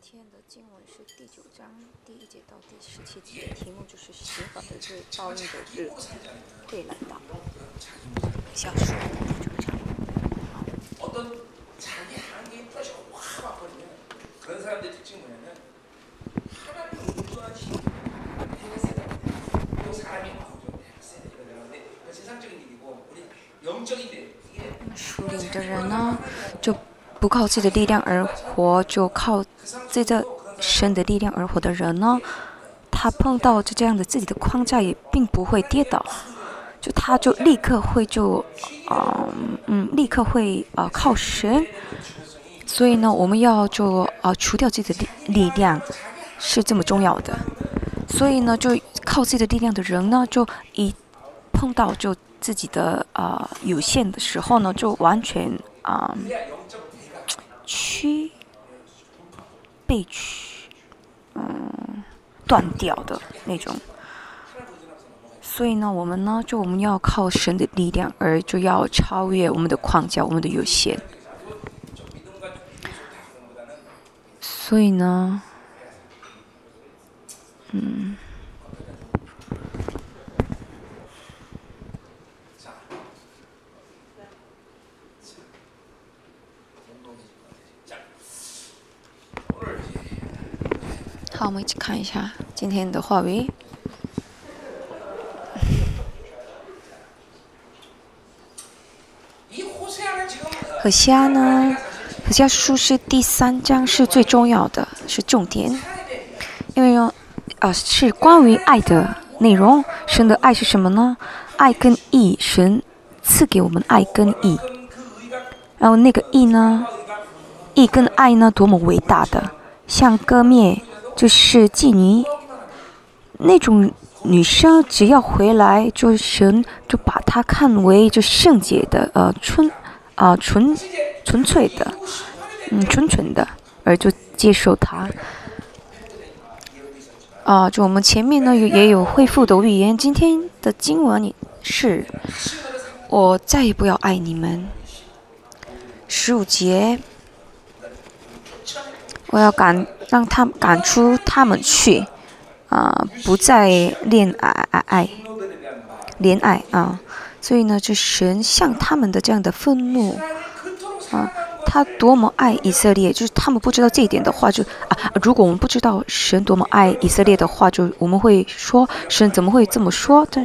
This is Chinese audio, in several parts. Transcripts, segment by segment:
今天的经文是第九章第一节到第十七节，题目就是“写好的日，报应的日会来到”。小说第九章。的人呢，就。不靠自己的力量而活，就靠自己的神的力量而活的人呢，他碰到就这样的自己的框架，也并不会跌倒，就他就立刻会就，啊嗯，立刻会啊、靠神。所以呢，我们要就啊、除掉自己的力力量，是这么重要的。所以呢，就靠自己的力量的人呢，就一碰到就自己的啊、有限的时候呢，就完全啊、屈被屈，嗯，断掉的那种。所以呢，我们呢，就我们要靠神的力量，而就要超越我们的框架，我们的有限。所以呢，嗯，好，我们一起看一下今天的话题。何虾呢？何虾书是第三章，是最重要的，是重点，因为哦，啊，是关于爱的内容。神的爱是什么呢？爱跟义，神赐给我们爱跟义。然后那个义呢，义跟爱呢，多么伟大的，像割灭就是妓女那种女生，只要回来，就神就把她看为就圣洁的，呃，纯啊、纯纯粹的，嗯，纯纯的，而就接受她。啊，就我们前面呢也有恢复的预言，今天的经文你是，我再也不要爱你们。十五节，我要赶让他们赶出他们去，啊、不再恋爱爱爱怜爱啊。所以呢，这神向他们的这样的愤怒啊，他多么爱以色列，就是他们不知道这一点的话，就啊，如果我们不知道神多么爱以色列的话，就我们会说神怎么会这么说？但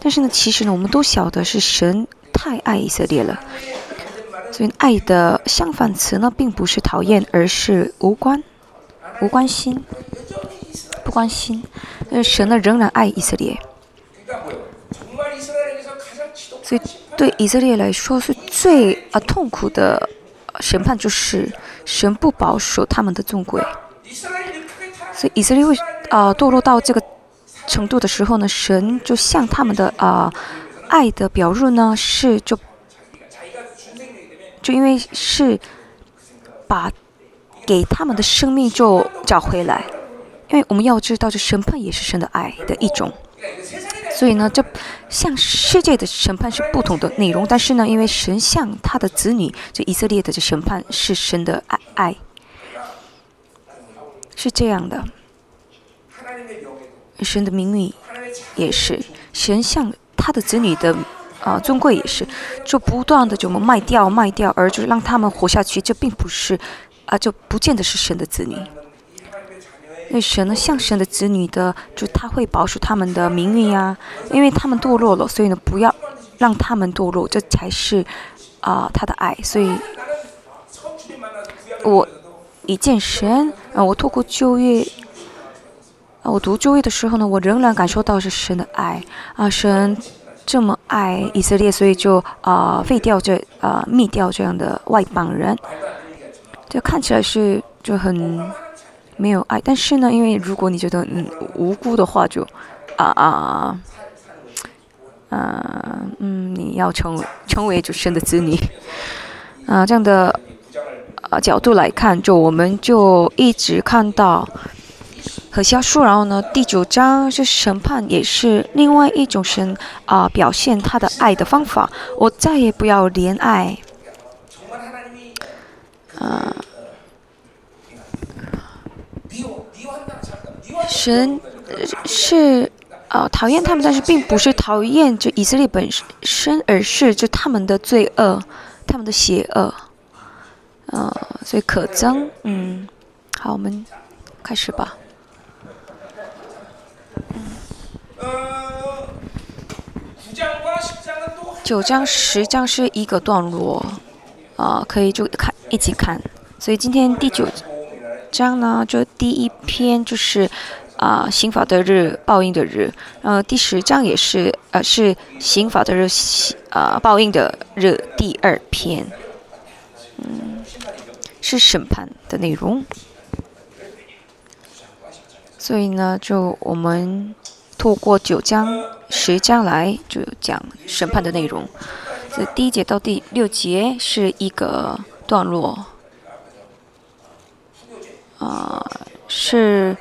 但是呢，其实呢，我们都晓得是神太爱以色列了。所以爱的相反词呢，并不是讨厌，而是无关、无关心。不关心，但是神呢，仍然爱以色列。所以对以色列来说，是最啊痛苦的审判，就是神不保守他们的众鬼。所以以色列为啊堕落到这个程度的时候呢，神就向他们的啊爱的表露呢，是就。就因为是把给他们的生命就找回来，因为我们要知道，这审判也是神的爱的一种。所以呢，这像世界的审判是不同的内容，但是呢，因为神像他的子女，这以色列的这审判是神的爱爱，是这样的。神的名誉也是神像他的子女的啊，尊贵也是，就不断的就卖掉卖掉，而就是让他们活下去，这并不是，啊，就不见得是神的子女。那神呢，像神的子女的，就他会保守他们的命运呀，因为他们堕落了，所以呢，不要让他们堕落，这才是啊他的爱。所以，我一见神啊，我透过就业啊，我读就业的时候呢，我仍然感受到是神的爱啊，神。这么爱以色列，所以就啊废掉这啊灭掉这样的外邦人，这看起来是就很没有爱，但是呢，因为如果你觉得嗯无辜的话就，啊啊。啊，嗯，你要成为成为就神的子女，啊，这样的呃角度来看，就我们就一直看到和下书，然后呢？第九章是审判，也是另外一种神啊，表现他的爱的方法。我再也不要怜爱。啊，神是啊，讨厌他们，但是并不是讨厌就以色列本身，而是就他们的罪恶，他们的邪恶。啊，所以可憎。嗯，好，我们开始吧。九章十章是一个段落，啊，可以就看一起看。所以今天第九章呢，就第一篇就是啊，刑法的日，报应的日。然后第十章也是呃，是刑法的日，啊，报应的日第二篇，嗯，是审判的内容。所以呢，就我们透过九章、十章来就讲审判的内容。这第一节到第六节是一个段落。啊，是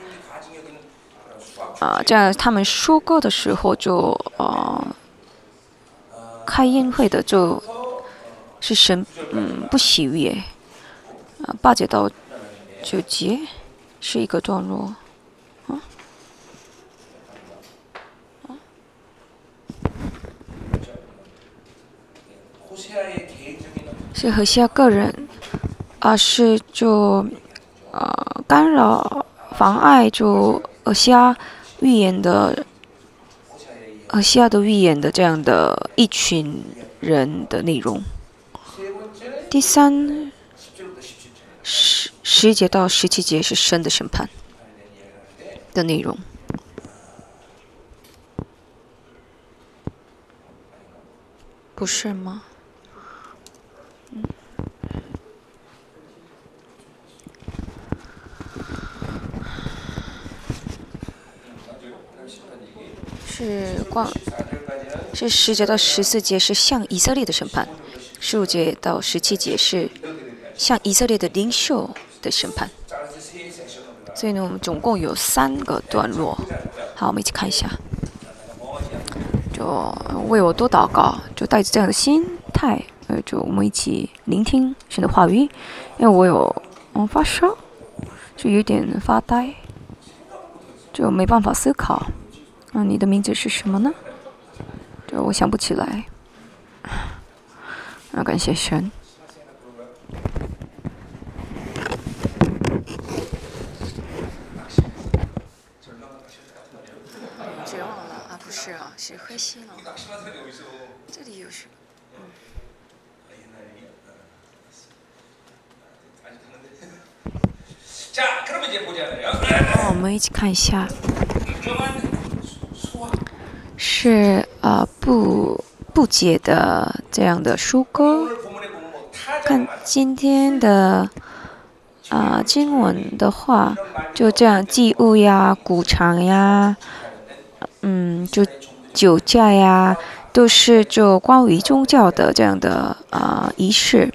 啊，这样他们收购的时候就啊，开宴会的就是神嗯不喜悦啊，八节到九节是一个段落是和下个人啊，是就。呃，干扰、妨碍就俄西亚预言的俄西亚的预言的这样的一群人的内容。第三十十一节到十七节是神的审判的内容，不是吗？是光，是十节到十四节是向以色列的审判，十五节到十七节是向以色列的领袖的审判。所以呢，我们总共有三个段落。好，我们一起看一下。就为我多祷告，就带着这样的心态，呃，就我们一起聆听神的话语。因为我有嗯发烧，就有点发呆，就没办法思考。那你的名字是什么呢？这我想不起来。啊，感谢神。绝望了啊？不是啊，是灰心了。这里有什么？我们一起看一下。是呃不不解的这样的书歌，看今天的啊经文的话，就这样祭物呀、谷场呀，嗯，就酒驾呀，都是就关于宗教的这样的啊仪式，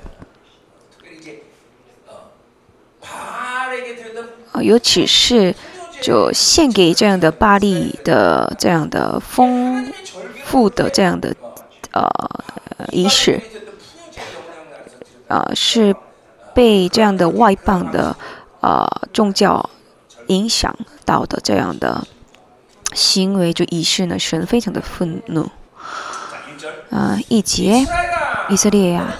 啊，尤其是。就献给这样的巴利的这样的丰富的这样的呃仪式，啊是被这样的外邦的呃宗教影响到的这样的行为就仪式呢，神非常的愤怒。啊，一节以色列呀，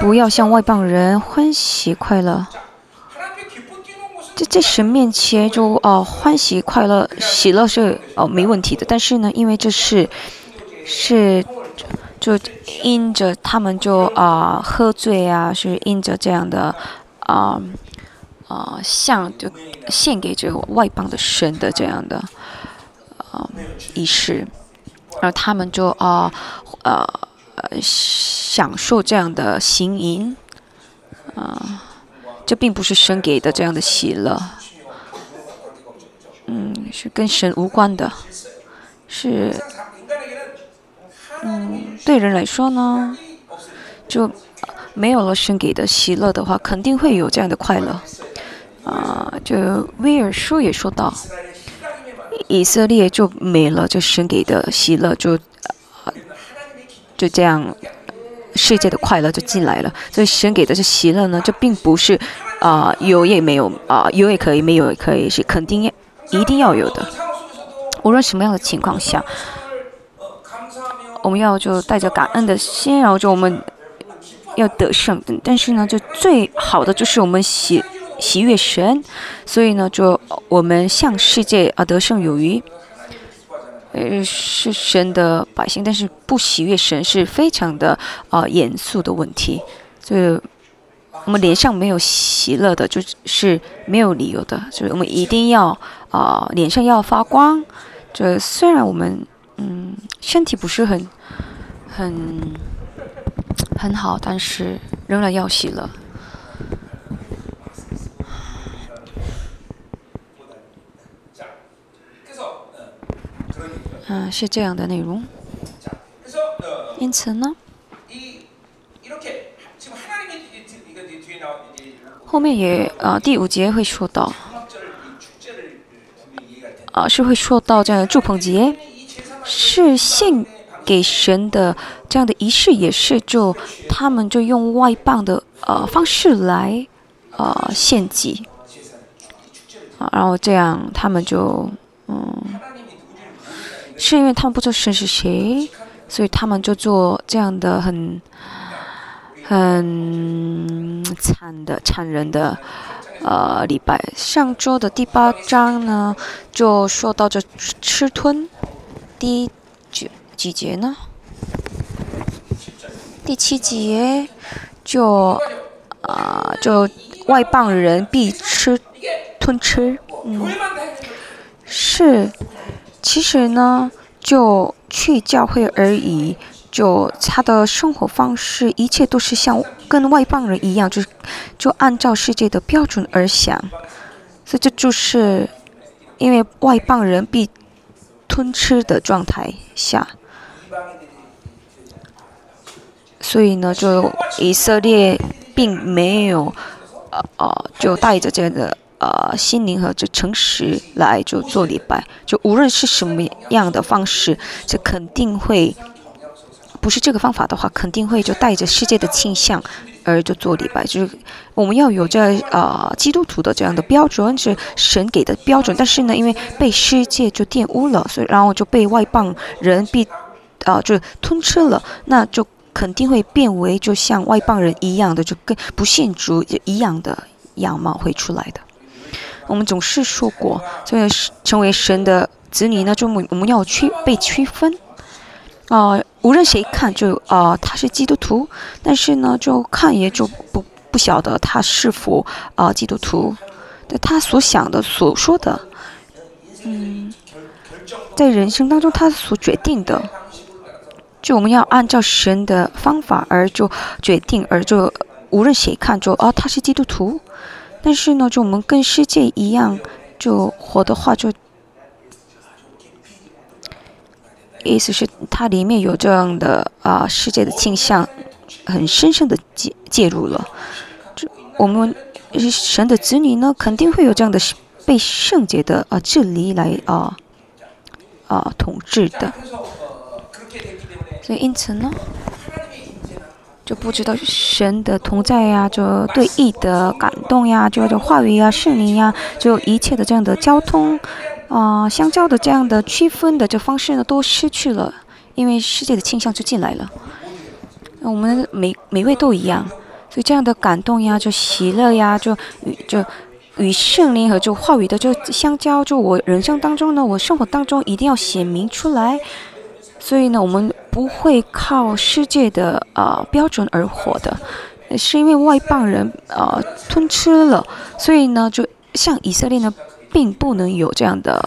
不要向外邦人欢喜快乐。在在神面前就哦欢喜快乐喜乐是哦没问题的，但是呢，因为这是是就因着他们就啊喝醉啊，是因着这样的啊啊像就献给这个外邦的神的这样的啊仪式，而他们就啊呃享受这样的行淫啊。这并不是神给的这样的喜乐，嗯，是跟神无关的，是，嗯，对人来说呢，就没有了神给的喜乐的话，肯定会有这样的快乐，啊，就威尔书也说到，以色列就没了这神给的喜乐，就，就这样。世界的快乐就进来了，所以神给的是喜乐呢，这并不是啊有也没有啊有也可以没有也可以是肯定一定要有的。无论什么样的情况下，我们要就带着感恩的心，然后就我们要得胜。但是呢，就最好的就是我们喜喜悦神，所以呢，就我们向世界啊得胜有余。呃，是神的百姓，但是不喜悦神是非常的啊严肃的问题。所以，我们脸上没有喜乐的，就是没有理由的。所以我们一定要啊，脸上要发光。这虽然我们嗯身体不是很很很好，但是仍然要喜乐。嗯，是这样的内容。因此呢，后面也呃第五节会说到，啊是会说到这样的祝棚节，是献给神的这样的仪式，也是就他们就用外棒的呃方式来呃献祭，啊然后这样他们就嗯。是因为他们不知道神是谁，所以他们就做这样的很很惨的、惨人的呃礼拜。上周的第八章呢，就说到这吃吞，第几几节呢？第七节就啊，就外邦人必吃吞吃，嗯，是。其实呢，就去教会而已，就他的生活方式，一切都是像跟外邦人一样，就是就按照世界的标准而想，所以这就是因为外邦人必吞吃的状态下，所以呢，就以色列并没有呃呃，就带着这个。呃，心灵和这诚实来就做礼拜，就无论是什么样的方式，这肯定会不是这个方法的话，肯定会就带着世界的倾向而就做礼拜。就是我们要有这呃基督徒的这样的标准，是神给的标准。但是呢，因为被世界就玷污了，所以然后就被外邦人被啊就吞吃了，那就肯定会变为就像外邦人一样的，就跟不信主一样的样貌会出来的。我们总是说过，作为成为神的子女呢，就我们要区被区分。啊，无论谁看，就啊，他是基督徒，但是呢，就看也就不不晓得他是否啊基督徒。但他所想的、所说的，嗯，在人生当中他所决定的，就我们要按照神的方法而就决定，而就无论谁看，就啊，他是基督徒。但是呢，就我们跟世界一样，就活的话，就意思是它里面有这样的啊世界的倾向，很深深的介介入了。就我们神的子女呢，肯定会有这样的被圣洁的啊治理来啊啊统治的。所以因此呢。就不知道神的同在呀，就对义的感动呀，就这话语呀、圣灵呀，就一切的这样的交通啊、相交的这样的区分的这方式呢，都失去了，因为世界的倾向就进来了。我们每每位都一样，所以这样的感动呀，就喜乐呀，就与就与圣灵和就话语的就相交，就我人生当中呢，我生活当中一定要显明出来。所以呢，我们不会靠世界的呃标准而活的，是因为外邦人呃吞吃了，所以呢，就像以色列呢，并不能有这样的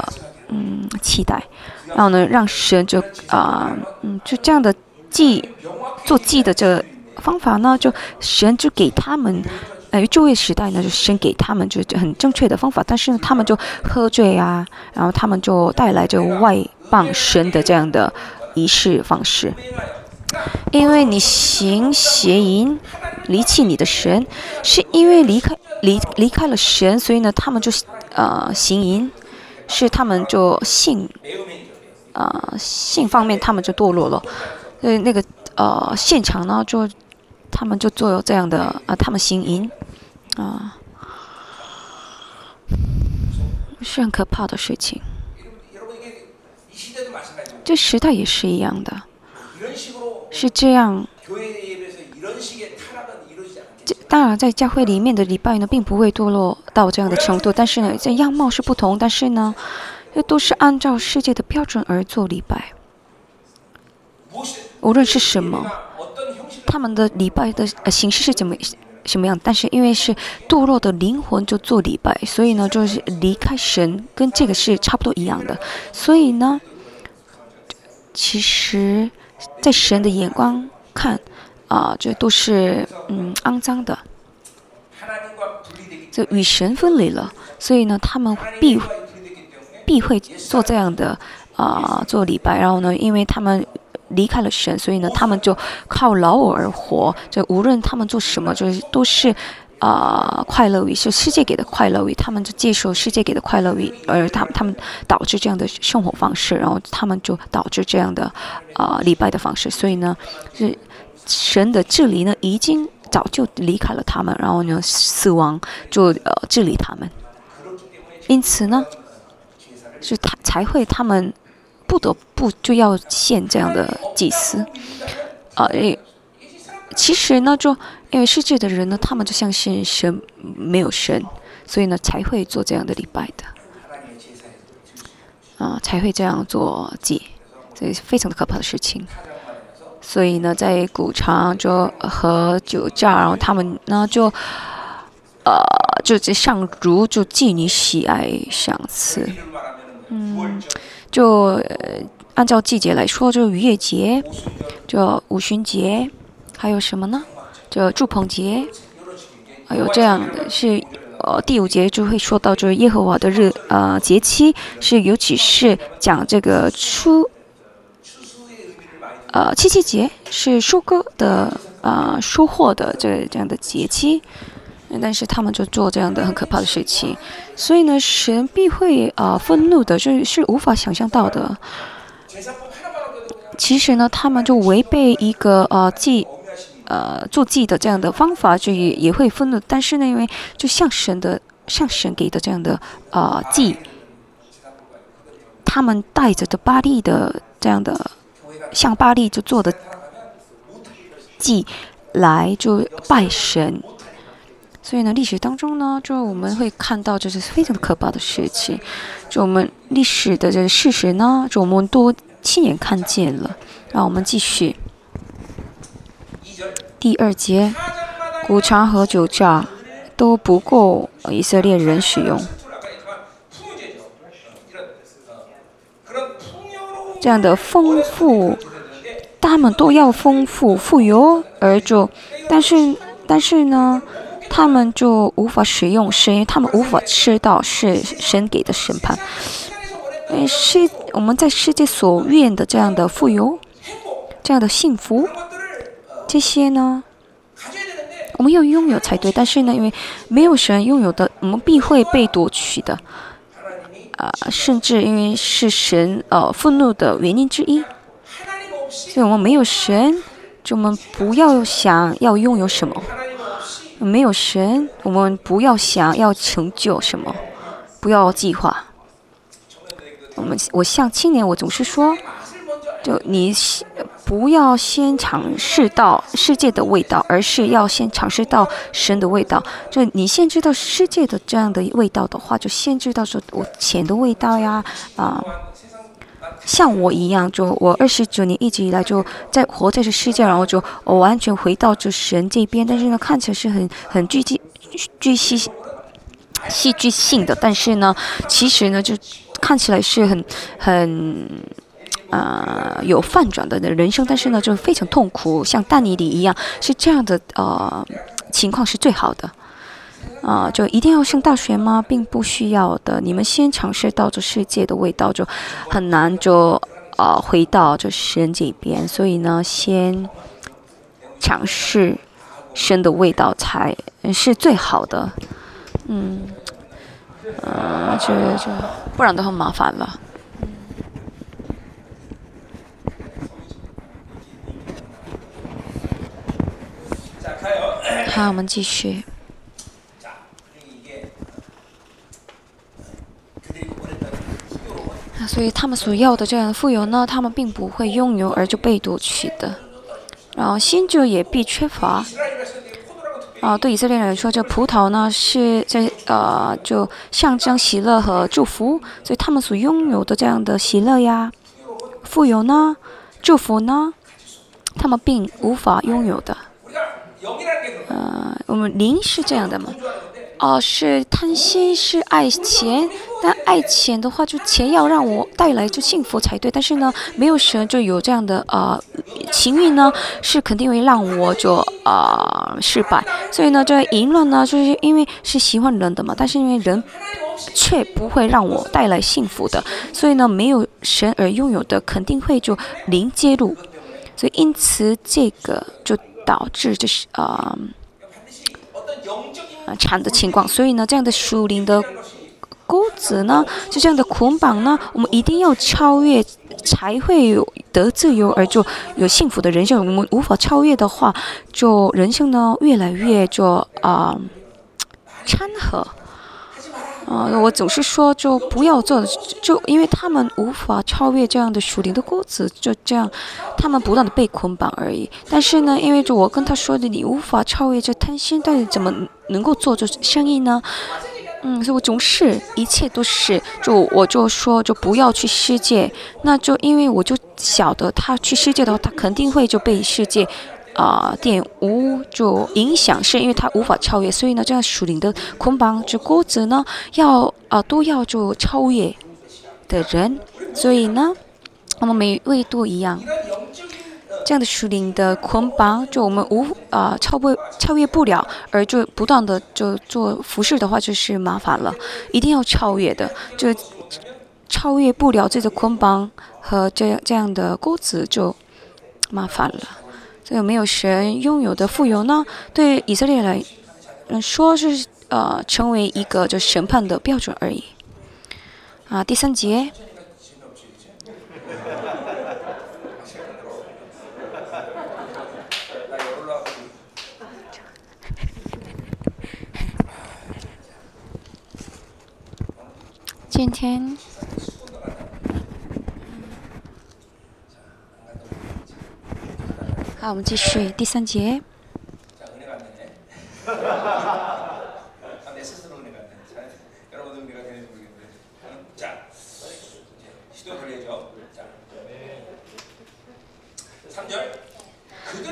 嗯期待，然后呢，让神就啊嗯就这样的祭做祭的这方法呢，就神就给他们，呃旧约时代呢，就先给他们就很正确的方法，但是呢，他们就喝醉啊，然后他们就带来这外邦神的这样的。仪式方式，因为你行邪淫，离弃你的神，是因为离开离离开了神，所以呢，他们就呃行淫，是他们就性，呃性方面他们就堕落了，所以那个呃现场呢，就他们就做这样的啊，他们行淫啊，是很可怕的事情。这时代也是一样的。是这样。这当然在教会里面的礼拜呢并不会堕落到这样的程度但是呢这样貌是不同但是呢这都是按照世界的标准而做礼拜。无论是什么他们的礼拜的形式是怎么什么样但是因为是堕落的灵魂就做礼拜所以呢就是离开神跟这个是差不多一样的。所以呢其实在神的眼光看啊这都是嗯肮脏的。就与神分离了所以呢他们必必会做这样的啊做礼拜。然后呢因为他们离开了神所以呢他们就靠劳而活就无论他们做什么就是都是啊、快乐于是世界给的快乐于，他们就接受世界给的快乐于，而他他们导致这样的生活方式，然后他们就导致这样的啊、礼拜的方式，所以呢，是神的治理呢已经早就离开了他们，然后呢，死亡就呃治理他们，因此呢，是他才会他们不得不就要献这样的祭司，啊、诶，其实呢，就因为世界的人呢，他们就相信神没有神，所以呢才会做这样的礼拜的，啊、才会这样做祭，以是非常的可怕的事情。所以呢，在古长就和酒驾，然后他们呢就，呃，就这上如就妓女喜爱相似，嗯，就、呃、按照季节来说，就逾月节，就五旬节。还有什么呢？这祝捧节。还有这样的是，呃，第五节就会说到，就是耶和华的日，呃，节期。是，尤其是讲这个初，呃，七夕节，是收割的，呃，收获的。这这样的节期。但是他们就做这样的很可怕的事情。所以呢，神必会，呃，愤怒的，就是是无法想象到的。其实呢，他们就违背一个，呃，既。呃做祭的这样的方法，就也也会愤怒。但是呢，因为就像神的像神给的这样的呃祭，他们带着的巴利的这样的像巴利就做的祭来就拜神。所以呢，历史当中呢，就我们会看到这是非常可怕的事情。就我们历史的这个事实呢，就我们都亲眼看见了。让我们继续第二节谷茶和酒驾都不够以色列人使用。这样的丰富他们都要丰富富有而就但是但是呢他们就无法使用是因为他们无法吃到是神给的审判。是我们在世界所愿的这样的富有这样的幸福。这些呢？我们要拥有才对但是呢因为没有神拥有的我们必会被夺取的啊甚至因为是神呃愤怒的原因之一。所以我们没有神就我们不要想要拥有什么。没有神我们不要想要成就什么不要计划。我们我像青年我总是说就你先不要先尝试到世界的味道，而是要先尝试到神的味道。就你先知道世界的这样的味道的话，就先知道说我钱的味道呀，啊、像我一样，就我二十九年一直以来就在活在这世界，然后就我完全回到这神这边，但是呢，看起来是很很具体、具戏戏剧性的，但是呢，其实呢，就看起来是很很呃有反转的人生，但是呢，就非常痛苦，像丹尼里一样，是这样的呃情况是最好的。啊、就一定要上大学吗？并不需要的。你们先尝试到这世界的味道，就很难就呃回到这神这边。所以呢，先尝试神的味道才是最好的。嗯，呃，这这不然的话麻烦了。那我们继续。所以他们所要的这样的富有呢，他们并不会拥有，而就被夺取的。然后新旧也必缺乏。啊，对以色列人来说，这葡萄呢，是这呃就象征喜乐和祝福，所以他们所拥有的这样的喜乐呀，富有呢，祝福呢，他们并无法拥有的。呃，我们灵是这样的嘛？哦，是贪心，是爱钱。但爱钱的话，就钱要让我带来就幸福才对。但是呢，没有神就有这样的呃情欲呢，是肯定会让我就啊失败。所以呢，这淫乱呢，就是因为是喜欢人的嘛，但是因为人却不会让我带来幸福的。所以呢，没有神而拥有的，肯定会就零介入。所以因此这个就导致就是啊。啊，产的情况，所以呢，这样的树林的钩子呢，就这样的捆绑呢，我们一定要超越，才会有得自由，而就有幸福的人生。我们无法超越的话，就人生呢，越来越就啊，掺和。啊，我总是说，就不要做，就因为他们无法超越这样的属灵的钩子，就这样，他们不断的被捆绑而已。但是呢，因为就我跟他说的，你无法超越这贪心，到底怎么能够做这生意呢？嗯，所以我总是一切都是，就我就说，就不要去世界，那就因为我就晓得他去世界的话，他肯定会就被世界。啊，玷污就影响，是因为他无法超越，所以呢，这样属灵的捆绑就钩子呢，要啊都要就超越的人，所以呢，我们每位都一样，这样的属灵的捆绑，就我们无啊超不超越不了，而就不断的就做服饰的话，就是麻烦了，一定要超越的，就超越不了这个捆绑和这样这样的钩子就麻烦了。这个没有神拥有的富有呢？对以色列来说是呃成为一个就审判的标准而已。啊，第三节。今天。好，我们继续第三节。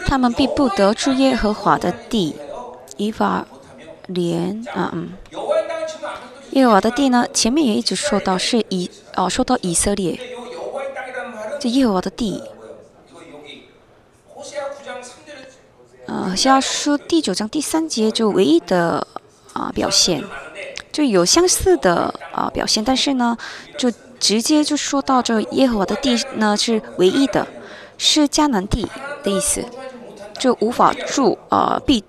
他们必不得住耶和华的地，以法莲啊嗯。耶和华的地呢？前面也一直说到是以哦，说到以色列，这耶和华的地。呃，下书第九章第三节就唯一的啊表现，就有相似的啊表现，但是呢，就直接就说到这耶和华的地呢是唯一的，是迦南地的意思，就无法住啊必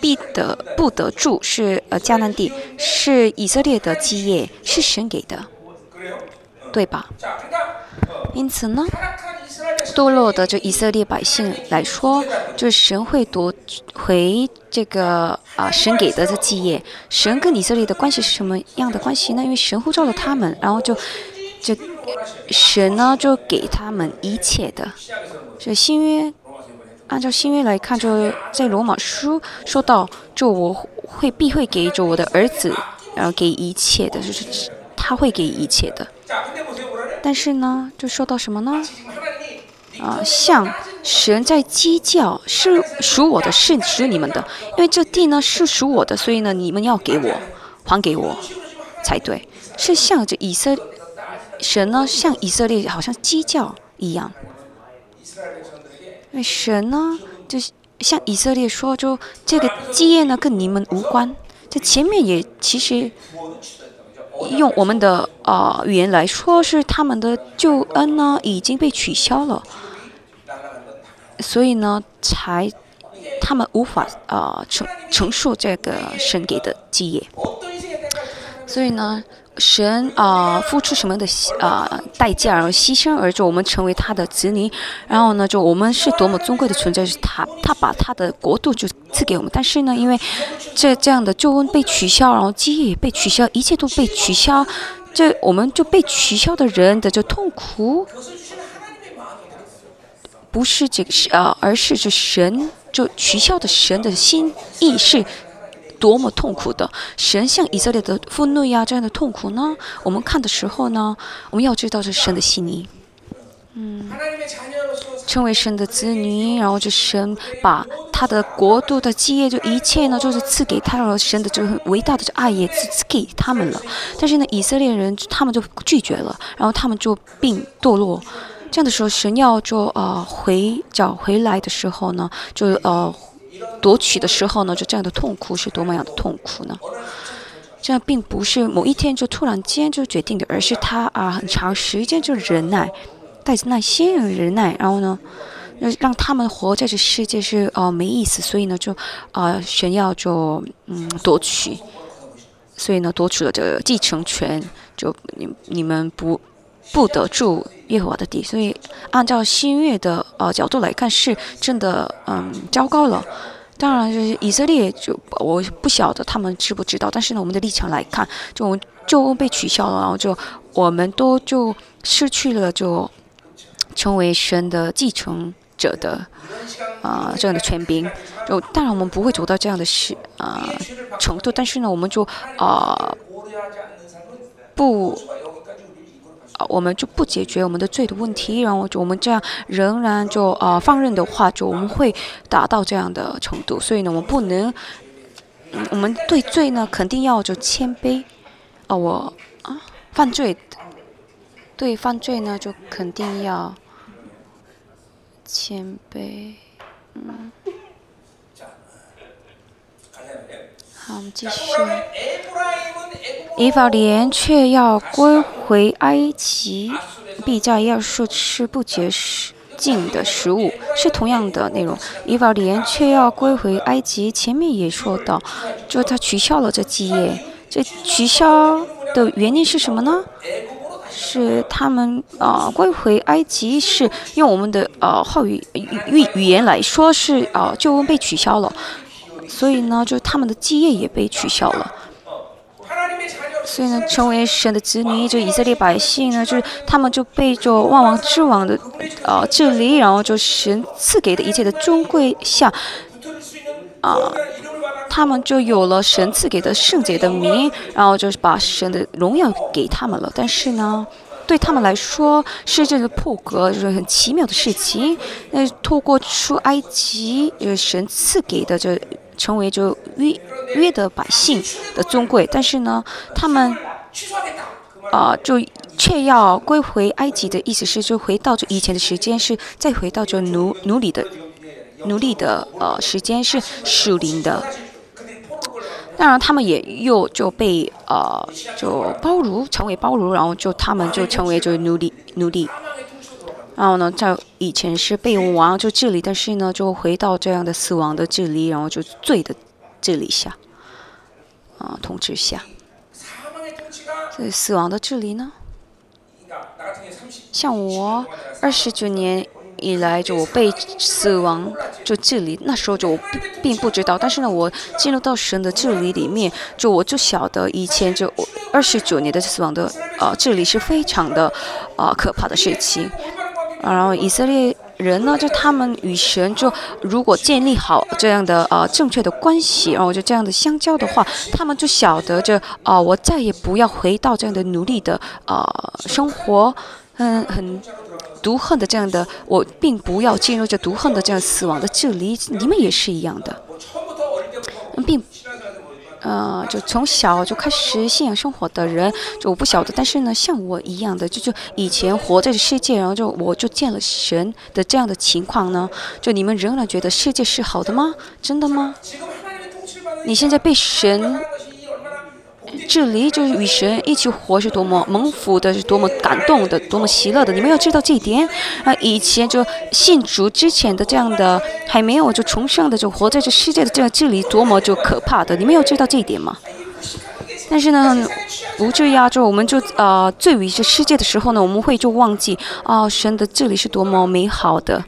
必得不得住是呃迦南地是以色列的基业，是神给的，对吧？因此呢。堕落的这以色列百姓来说，就是神会夺回这个啊神给的这基业。神跟以色列的关系是什么样的关系呢？因为神呼召了他们，然后就就神呢就给他们一切的。这新约按照新约来看，就在罗马书说到，就我会必会给着我的儿子，然后给一切的，就是他会给一切的。但是呢，就说到什么呢？啊，像神在鸡叫，是属我的，是属你们的。因为这地呢是属我的，所以呢你们要给我，还给我才对。是像着以色神呢，像以色列好像鸡叫一样。因为神呢，就像以色列说，就这个基业呢跟你们无关。这前面也其实用我们的啊语言来说，是他们的救恩呢已经被取消了。所以呢，才他们无法啊承承受这个神给的基业。所以呢，神啊付出什么的啊代价，然后牺牲而就我们成为他的子女。然后呢，就我们是多么尊贵的存在，是他他把他的国度就赐给我们。但是呢，因为这这样的救恩被取消，然后基业也被取消，一切都被取消。这我们就被取消的人的这痛苦，不是这个是啊，而是这神就取消的神的心意是多么痛苦的。神像以色列的愤怒呀这样的痛苦呢，我们看的时候呢，我们要知道这神的心意。嗯，成为神的子女，然后这神把他的国度的基业，就一切呢，就是赐给他了。神的这个伟大的这爱也赐赐给他们了。但是呢，以色列人他们就拒绝了，然后他们就并堕落。这样的时候，神要就呃回找回来的时候呢，就呃夺取的时候呢，就这样的痛苦是多么样的痛苦呢？这样并不是某一天就突然间就决定的，而是他啊很长时间就忍耐。带着耐心、忍耐，然后呢，让让他们活在这世界是呃没意思，所以呢就啊神要就嗯夺取，所以呢夺取了这个继承权，就你你们不不得住耶和华的地，所以按照新约的呃角度来看是真的嗯糟糕了。当然就是以色列就我不晓得他们知不知道，但是呢我们的立场来看，就就被取消了，然后就我们都就失去了就。成为神的继承者的啊，这样的权柄，就当然我们不会走到这样的事啊程度，但是呢，我们就啊不我们就不解决我们的罪的问题，然后就我们这样仍然就啊放任的话，就我们会达到这样的程度，所以呢，我们不能，我们对罪呢肯定要就谦卑啊，我啊犯罪对犯罪呢就肯定要。谦卑，嗯，好，我们继续。以法莲却要归回埃及，必在亚述吃不洁净的食物，是同样的内容。以法莲却要归回埃及，前面也说到，就他取消了这基业，这取消的原因是什么呢？是他们啊归回埃及，是用我们的呃话语语语言来说是啊就被取消了，所以呢，就他们的基业也被取消了。所以呢，成为神的子女，就以色列百姓呢，就是他们就被就万王之王的呃治理，然后就神赐给的一切的尊贵下啊。他们就有了神赐给的圣洁的名，然后就是把神的荣耀给他们了。但是呢，对他们来说是这个破格，就是很奇妙的事情。那透过出埃及，神赐给的，这成为就约约的百姓的尊贵。但是呢，他们啊，就却要归回埃及的意思是，就回到这以前的时间，是再回到这奴奴隶的奴隶的呃时间，是属灵的。当然，他们也又就被呃就包容，成为包容，然后就他们就成为就奴隶奴隶。然后呢，在以前是被王就治理，但是呢，就回到这样的死亡的治理，然后就罪的治理下，啊统治下。所以死亡的治理呢？像我二十九年。以来就被死亡就治理，那时候就我并不知道，但是呢，我进入到神的治理里面，就我就晓得以前就二十九年的死亡的呃治理是非常的啊可怕的事情，啊然后以色列人呢，就他们与神就如果建立好这样的呃正确的关系，然后就这样的相交的话，他们就晓得这啊，我再也不要回到这样的奴隶的呃生活，嗯很。毒恨的这样的，我并不要进入这毒恨的这样死亡的治理，你们也是一样的，并，呃，就从小就开始信仰生活的人，就我不晓得，但是呢，像我一样的，就就以前活在世界，然后就我就见了神的这样的情况呢，就你们仍然觉得世界是好的吗？真的吗？你现在被神。这里就是与神一起活是多么蒙福的，是多么感动的，多么喜乐的。你们要知道这一点。啊，以前就信主之前的这样的还没有就重生的，就活在这世界的这样治理多么就可怕的。你们要知道这一点吗？但是呢，不至于啊，就我们就呃醉于这世界的时候呢，我们会就忘记啊，神的这里是多么美好的。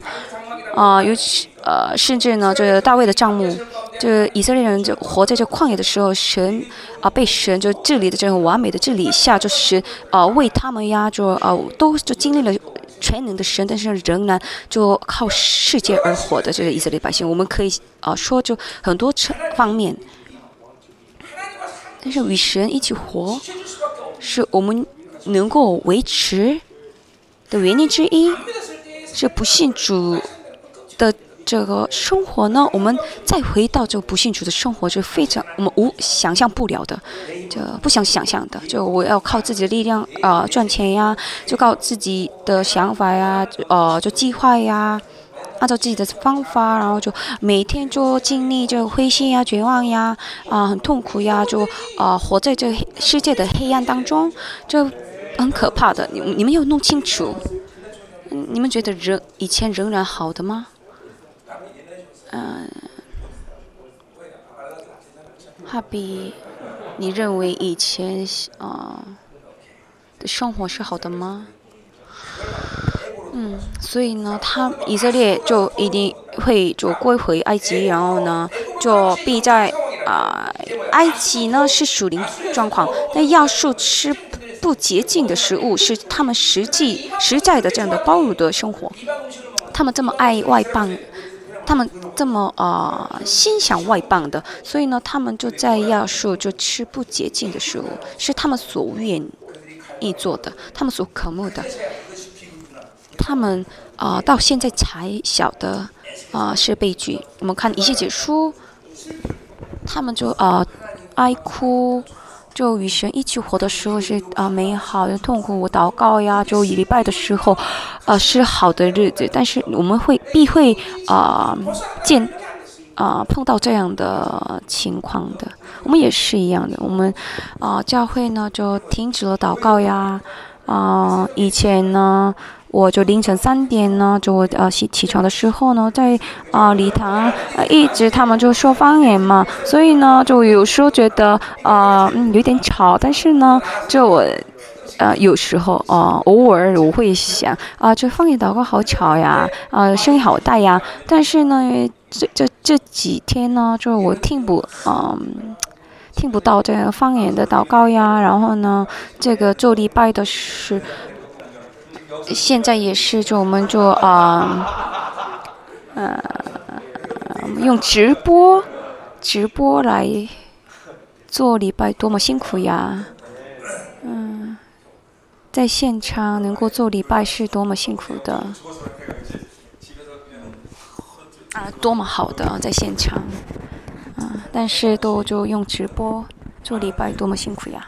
啊，尤其呃，甚至呢，这个大卫的账目。这以色列人就活在这旷野的时候，神啊被神就治理的这种完美的治理下，就是啊为他们呀，就啊都就经历了全能的神，但是仍然就靠世界而活的这个以色列百姓，我们可以啊说就很多层方面，但是与神一起活，是我们能够维持的原因之一。是不信主的这个生活呢，我们再回到这个不信主的生活，是非常我们无想象不了的，就不想想象的。就我要靠自己的力量啊赚钱呀，就靠自己的想法呀，呃，就计划呀，按照自己的方法，然后就每天就经历这个灰心呀、绝望呀，啊，很痛苦呀，就啊活在这世界的黑暗当中，就很可怕的。你你们要弄清楚。你们觉得人以前仍然好的吗？嗯，哈比，你认为以前啊的生活是好的吗？嗯，所以呢，他以色列就一定会就归回埃及，然后呢，就必在啊埃及呢是属灵状况，但要素吃。不洁净的食物是他们实际实在的这样的包容的生活，他们这么爱外邦，他们这么啊心想外邦的，所以呢，他们就在亚述就吃不洁净的食物，是他们所愿意做的，他们所渴慕的，他们啊到现在才晓得啊是悲剧。我们看一些解书，他们就啊哀哭。就与神一起活的时候是啊美好的痛苦，我祷告呀，就一礼拜的时候，啊是好的日子。但是我们会必会啊见啊碰到这样的情况的，我们也是一样的。我们啊教会呢就停止了祷告呀，啊以前呢。我就凌晨三点呢，就我呃起起床的时候呢，在啊礼堂啊一直他们就说方言嘛，所以呢，就有时候觉得啊嗯有点吵，但是呢，就我呃有时候啊偶尔我会想啊这方言祷告好吵呀，啊声音好大呀，但是呢这这这几天呢，就我听不嗯听不到这个方言的祷告呀，然后呢这个做礼拜的是。现在也是，就我们就啊，呃，用直播直播来做礼拜，多么辛苦呀！嗯，在现场能够做礼拜是多么辛苦的啊，多么好的在现场啊！但是都就用直播做礼拜，多么辛苦呀！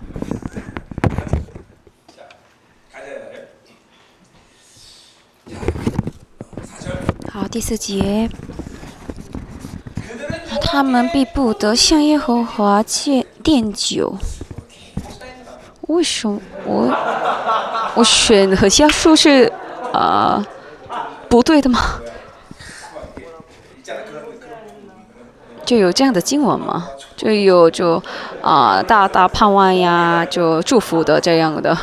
好，第四节，他们必不得向耶和华借奠酒。为什么我我选和家书是啊不对的吗？就有这样的经文吗？就有就啊大大盼望呀，就祝福的这样的。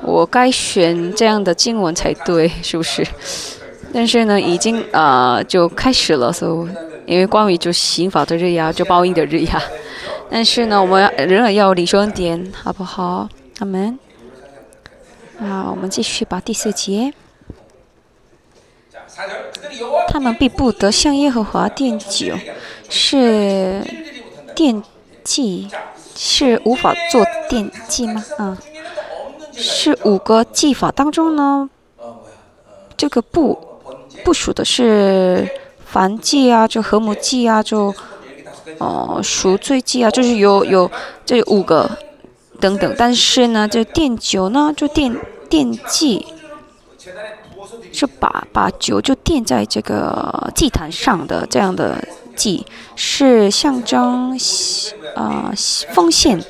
我该选这样的经文才对，是不是？但是呢，已经啊就开始了，所以因为关于就刑法的日呀，就报应的日呀。但是呢，我们仍然要理顺点，好不好？阿门啊，我们继续把第四节。他们必不得向耶和华奠酒，是奠祭，是无法做奠祭吗？啊，是五个祭法当中呢，这个不。部署的是燔祭啊，就和睦祭啊，就哦赎罪祭啊，就是有有这五个等等。但是呢，这奠酒呢，就奠奠祭，是把把酒就奠在这个祭坛上的这样的祭，是象征啊奉献。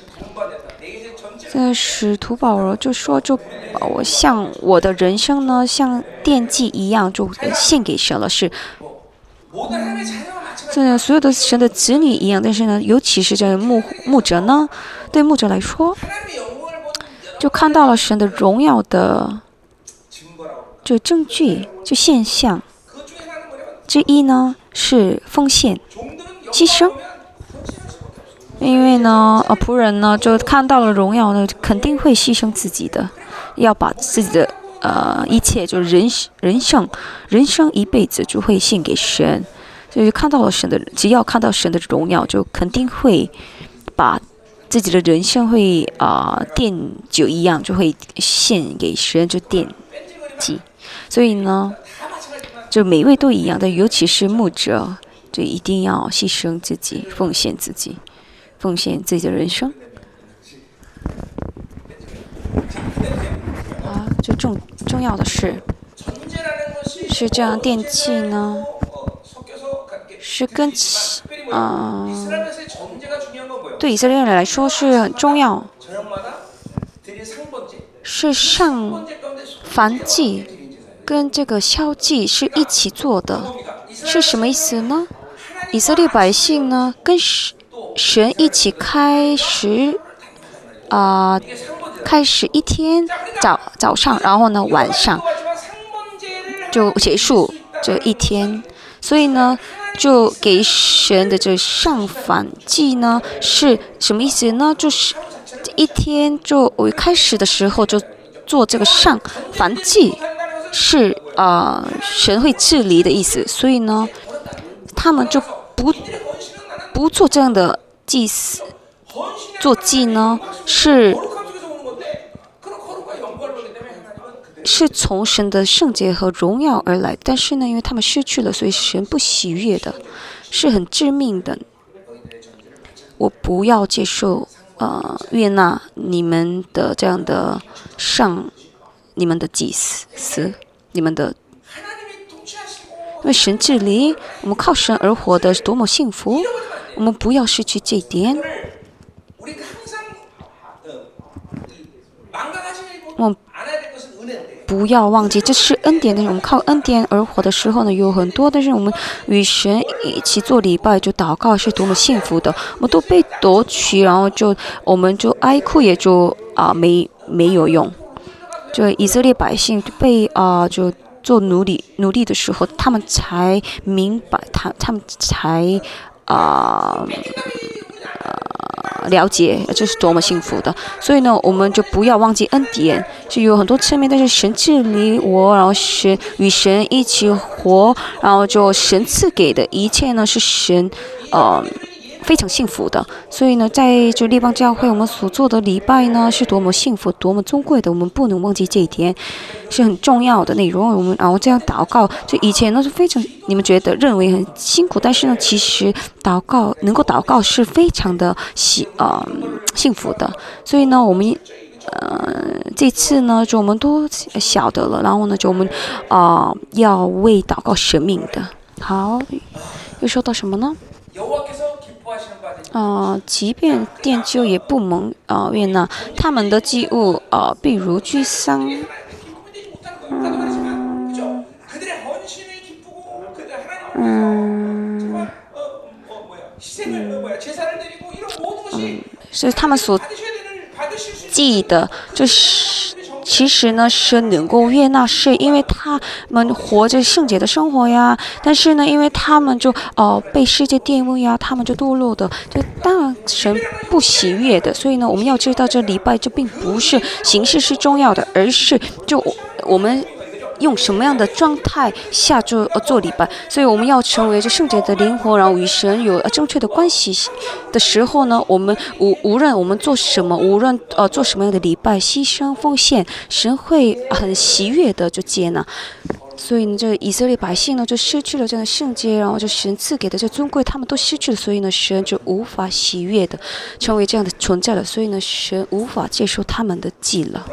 在使徒保罗就说：“就我像我的人生呢，像奠祭一样，就献给神了。是，这所有的神的子女一样。但是呢，尤其是这个牧牧者呢，对牧者来说，就看到了神的荣耀的这证据，就现象之一呢，是奉献。牺牲。因为呢，呃，仆人呢就看到了荣耀呢，肯定会牺牲自己的，要把自己的呃一切，就是人人生，人生一辈子就会献给神。所以看到了神的，只要看到神的荣耀，就肯定会把自己的人生会啊奠酒一样，就会献给神，就奠祭。所以呢，就每位都一样的，尤其是牧者，就一定要牺牲自己，奉献自己。奉献自己的人生，啊，最重重要的是，是这样电器呢，是跟啊，对以色列人来说是很重要，是上燔祭跟这个消祭是一起做的，是什么意思呢？以色列百姓呢，跟。神一起开始，啊，开始一天早早上，然后呢晚上就结束这一天，所以呢就给神的这上反祭呢是什么意思呢？就是一天就我开始的时候就做这个上反祭，是啊神会治理的意思，所以呢他们就不不做这样的。祭祀做祭呢，是是从神的圣洁和荣耀而来，但是呢，因为他们失去了，所以神不喜悦的，是很致命的。我不要接受呃，悦纳你们的这样的上，你们的祭司，你们的，因为神治理，我们靠神而活的是多么幸福。我们不要失去这点。我不要忘记，这是恩典的人。我们靠恩典而活的时候呢，有很多的人，我们与神一起做礼拜，就祷告，是多么幸福的。我们都被夺取，然后就我们就哀哭，也就啊没没有用。就以色列百姓被啊就做奴隶奴隶的时候，他们才明白，他他们才。啊，呃，了解这是多么幸福的，所以呢，我们就不要忘记恩典，就有很多侧面，但是神治理我，然后神与神一起活，然后就神赐给的一切呢，是神，呃。非常幸福的，所以呢，在就立邦教会，我们所做的礼拜呢，是多么幸福、多么尊贵的，我们不能忘记这一点，是很重要的内容。我们然后这样祷告，就以前呢是非常你们觉得认为很辛苦，但是呢，其实祷告能够祷告是非常的喜呃幸福的。所以呢，我们呃这次呢，就我们都晓得了，然后呢，就我们啊要为祷告舍命的。好，又说到什么呢？哦，即便奠就也不蒙啊悦纳，他们的祭物哦，比如居丧，嗯，嗯，嗯，是他们所祭的，就是。其实呢，是能够悦纳，是因为他们活着圣洁的生活呀。但是呢，因为他们就哦被世界玷污呀，他们就堕落的，就大神不喜悦的。所以呢，我们要知道这礼拜就并不是形式是重要的，而是就我们。用什么样的状态下做呃做礼拜？所以我们要成为这圣洁的灵魂，然后与神有正确的关系的时候呢，我们无无论我们做什么，无论呃做什么样的礼拜、牺牲、奉献，神会很喜悦的就接纳。所以呢，这以色列百姓呢就失去了这样的圣洁，然后就神赐给的这尊贵，他们都失去了，所以呢，神就无法喜悦的成为这样的存在了。所以呢，神无法接受他们的祭了。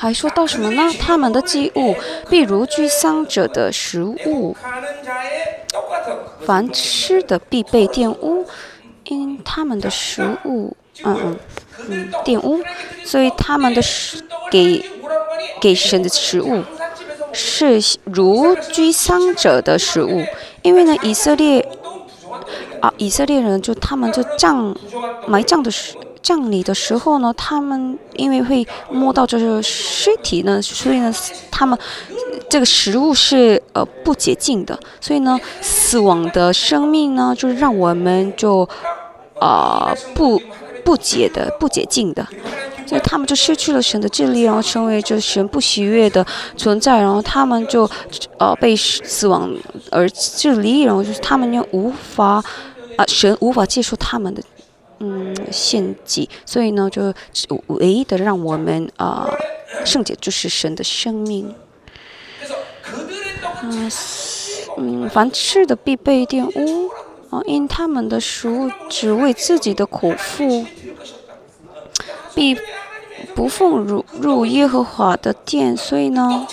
还说到什么呢？他们的祭物，比如居丧者的食物，凡吃的必备玷污，因他们的食物，嗯嗯嗯，玷污，所以他们的食给给神的食物是如居丧者的食物，因为呢，以色列啊，以色列人就他们就葬埋葬的时。葬礼的时候呢，他们因为会摸到这个尸体呢，所以呢，他们这个食物是呃不洁净的，所以呢，死亡的生命呢，就是让我们就啊不不洁的、不洁净的，所以他们就失去了神的智力，然后成为就神不喜悦的存在，然后他们就呃被死亡而治理，然后就是他们又无法啊神无法接受他们的。嗯，献祭，所以呢，就唯一的让我们啊圣洁就是神的生命。嗯嗯，凡吃的必被玷污啊，因他们的食物只为自己的口腹，必不奉入入耶和华的殿，所以呢，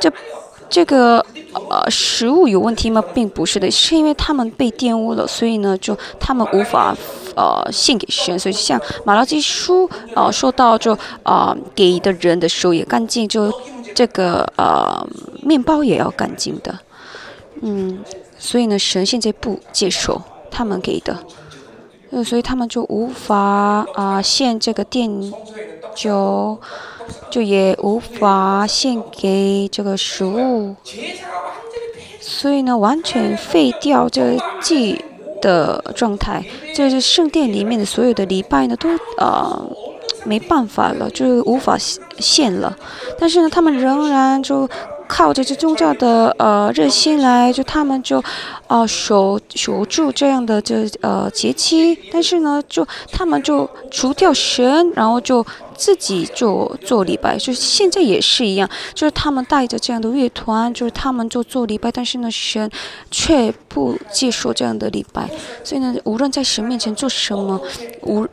这这个。呃，食物有问题吗？并不是的，是因为他们被玷污了，所以呢，就他们无法呃献给神。所以像马拉基书呃说到，就啊给的人的手也干净，就这个呃面包也要干净的。嗯，所以呢，神现在不接受他们给的，呃，所以他们就无法啊献这个奠酒，就也无法献给这个食物。所以呢，完全废掉这祭的状态，就是圣殿里面的所有的礼拜呢，都啊没办法了，就无法献了。但是呢，他们仍然就。靠着这宗教的呃热心来，就他们就，呃守守住这样的这呃节期，但是呢，就他们就除掉神，然后就自己就做礼拜，就现在也是一样，就是他们带着这样的乐团，就是他们就做礼拜，但是呢，神却不接受这样的礼拜，所以呢，无论在神面前做什么，无。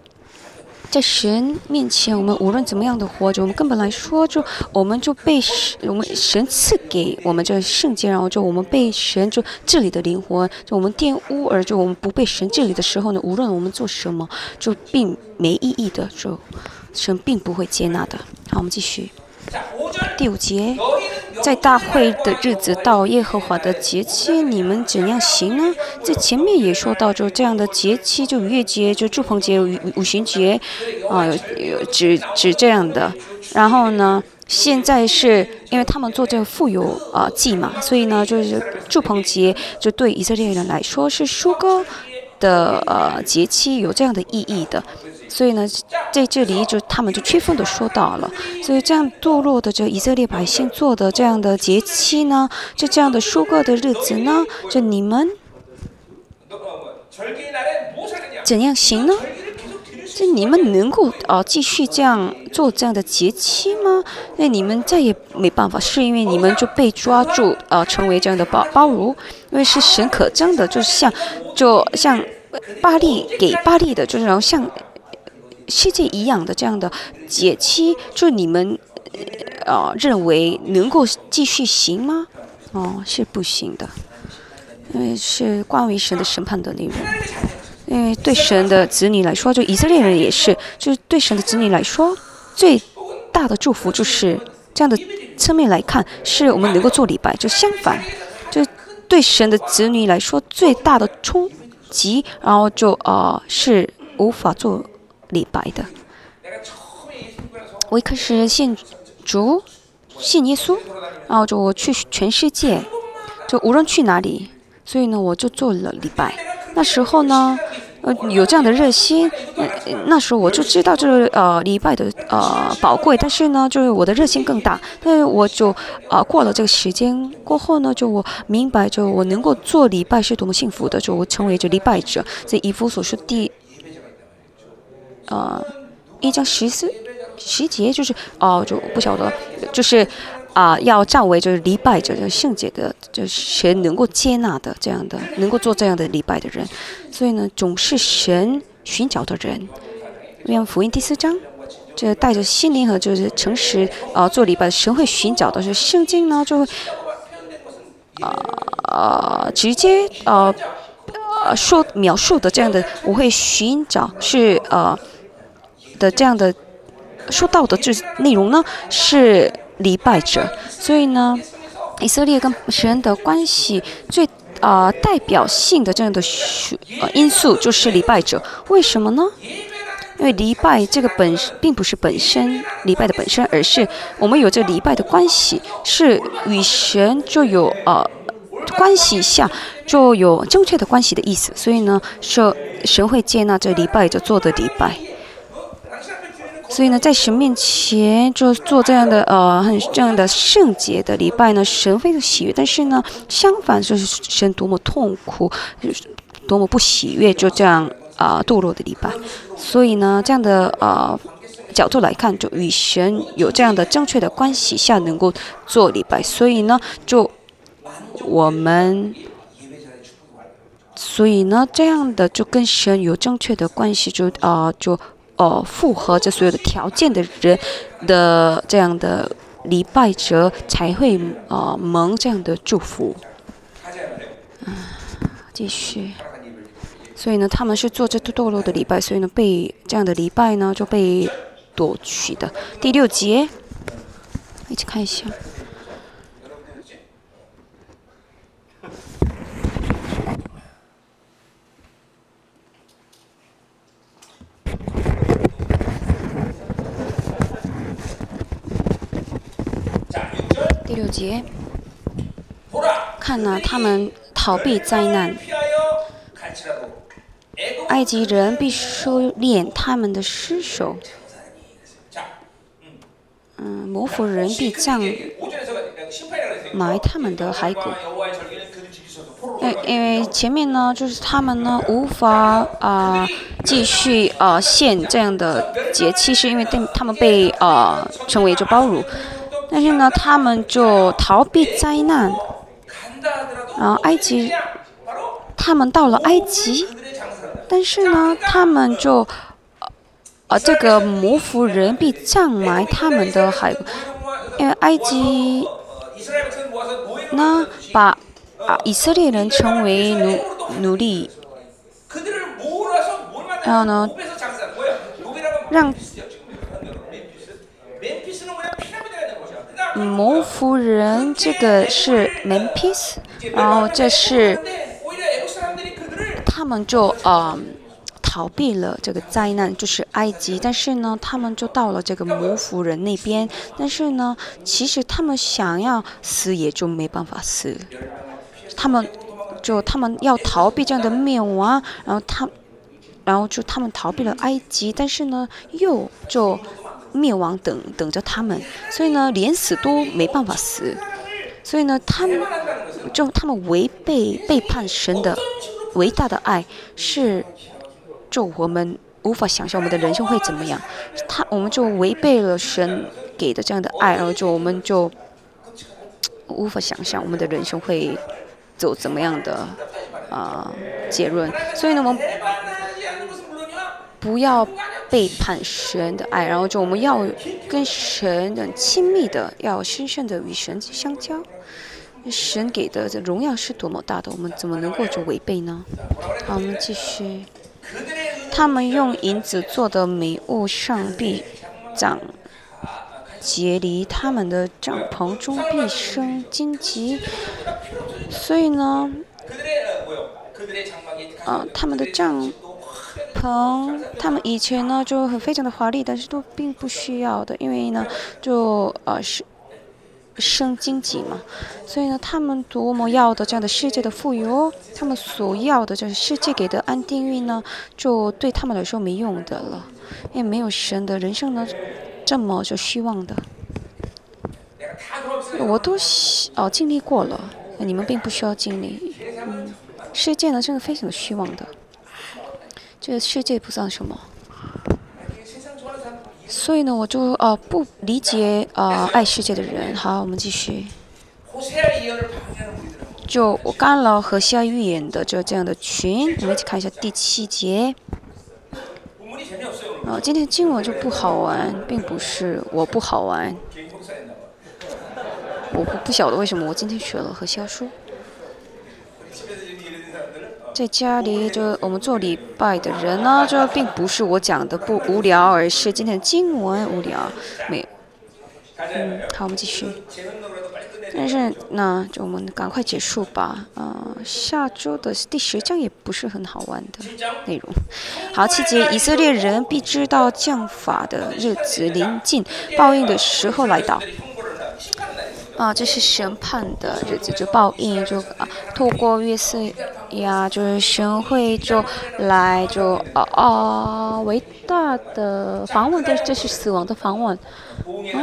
在神面前，我们无论怎么样的活着，我们根本来说，就我们就被神，我们神赐给我们这圣洁，然后就我们被神就治理的灵魂，就我们玷污而就我们不被神治理的时候呢，无论我们做什么，就并没意义的，就神并不会接纳的。好，我们继续。第五节，在大会的日子到耶和华的节期，你们怎样行呢？在前面也说到，就这样的节期，就逾越节、就祝棚节、五五旬节，啊，有指指这样的。然后呢，现在是因为他们做这个富有啊祭嘛，所以呢，就是祝棚节就对以色列人来说是收割的呃节期，有这样的意义的。所以呢，在这里就他们就区分的说到了，所以这样堕落的这以色列百姓做的这样的节期呢，就这样的收割的日子呢，就你们怎样行呢？就你们能够啊继续这样做这样的节期吗？那你们再也没办法，是因为你们就被抓住啊，成为这样的包包奴，因为是神可憎的，就是像就像巴利给巴利的，就是然后像。世界一样的这样的解期，就你们呃认为能够继续行吗？哦，是不行的，因为是关于神的审判的内容。因为对神的子女来说，就以色列人也是，就是对神的子女来说，最大的祝福就是这样的侧面来看，是我们能够做礼拜。就相反，就对神的子女来说，最大的冲击，然后就呃是无法做。李白的，我一开始信主，信耶稣，然后就我去全世界，就无论去哪里，所以呢，我就做了礼拜。那时候呢，呃，有这样的热心，那时候我就知道就是呃礼拜的呃宝贵，但是呢，就是我的热心更大。但是我就啊过了这个时间过后呢，就我明白，就我能够做礼拜是多么幸福的，就我成为这礼拜者。在以弗所说第。呃，一张十四十节就是哦，就不晓得，就是啊，要站为就是礼拜者，就圣洁的，就是神能够接纳的这样的，能够做这样的礼拜的人。所以呢，总是神寻找的人。约翰福音第四章，这带着心灵和就是诚实啊做礼拜的，神会寻找的是圣经呢，就会啊直接啊说描述的这样的，我会寻找是呃。的这样的说到的这内容呢，是礼拜者，所以呢，以色列跟神的关系最啊代表性的这样的呃因素就是礼拜者。为什么呢？因为礼拜这个本并不是本身礼拜的本身，而是我们有这礼拜的关系，是与神就有呃关系下就有正确的关系的意思。所以呢，说神会接纳这礼拜就做的礼拜。所以呢，在神面前就做这样的呃很这样的圣洁的礼拜呢，神非常喜悦。但是呢，相反就是神多么痛苦，多么不喜悦，就这样啊堕落的礼拜。所以呢，这样的呃角度来看，就与神有这样的正确的关系下能够做礼拜。所以呢，就我们，所以呢，这样的就跟神有正确的关系，就啊就。哦，符合这所有的条件的人的这样的礼拜者才会呃蒙这样的祝福。嗯，继续。所以呢，他们是做这堕落的礼拜，所以呢，被这样的礼拜呢就被夺取的。第六节，一起看一下。第六节，看呢，他们逃避灾难，埃及人必收敛他们的尸首，嗯，摩弗人必葬埋他们的骸骨。因因为前面呢，就是他们呢无法啊继续啊献这样的节气，是因为他们被啊称为就包辱。但是呢，他们就逃避灾难，然后埃及，他们到了埃及，但是呢，他们就，呃，这个摩弗人必葬埋他们的海，因为埃及，呢把啊以色列人称为奴奴隶，然后呢，让。摩夫人，这个是 Memphis，然后这是他们就呃逃避了这个灾难，就是埃及。但是呢，他们就到了这个摩夫人那边。但是呢，其实他们想要死也就没办法死。他们就他们要逃避这样的灭亡，然后他，然后就他们逃避了埃及，但是呢，又就。灭亡等等着他们，所以呢，连死都没办法死，所以呢，他们就他们违背背叛神的伟大的爱，是就我们无法想象我们的人生会怎么样，他我们就违背了神给的这样的爱，然后就我们就无法想象我们的人生会走怎么样的啊结论，所以呢，我们不要。背叛神的爱，然后就我们要跟神的亲密的，要深深的与神相交。神给的这荣耀是多么大的，我们怎么能够就违背呢？好，我们继续。他们用银子做的美物上必长结离他们的帐篷中必生荆棘。所以呢，啊，他们的帐。棚，他们以前呢就很非常的华丽，但是都并不需要的，因为呢就呃是生经济嘛，所以呢他们多么要的这样的世界的富有，他们所要的就是世界给的安定运呢，就对他们来说没用的了，因为没有神的人生呢这么就虚妄的，我都哦经历过了，你们并不需要经历，嗯，世界呢真的非常的虚妄的。这个世界不算什么，所以呢，我就呃不理解呃爱世界的人。好，我们继续。就我干了和下预言的这这样的群，我们一起看一下第七节。啊，今天经文就不好玩，并不是我不好玩，我不不晓得为什么我今天学了和下书。在家里就我们做礼拜的人呢，这并不是我讲的不无聊，而是今天的经文无聊。没有。嗯，好，我们继续。但是那，就我们赶快结束吧。呃，下周的第十章也不是很好玩的内容。好，七节，以色列人必知道降法的日子临近，报应的时候来到。啊，这是审判的日子，就报应，就啊，透过约瑟呀，就是神会就来就啊啊伟大的访问，但是这是死亡的访问。啊，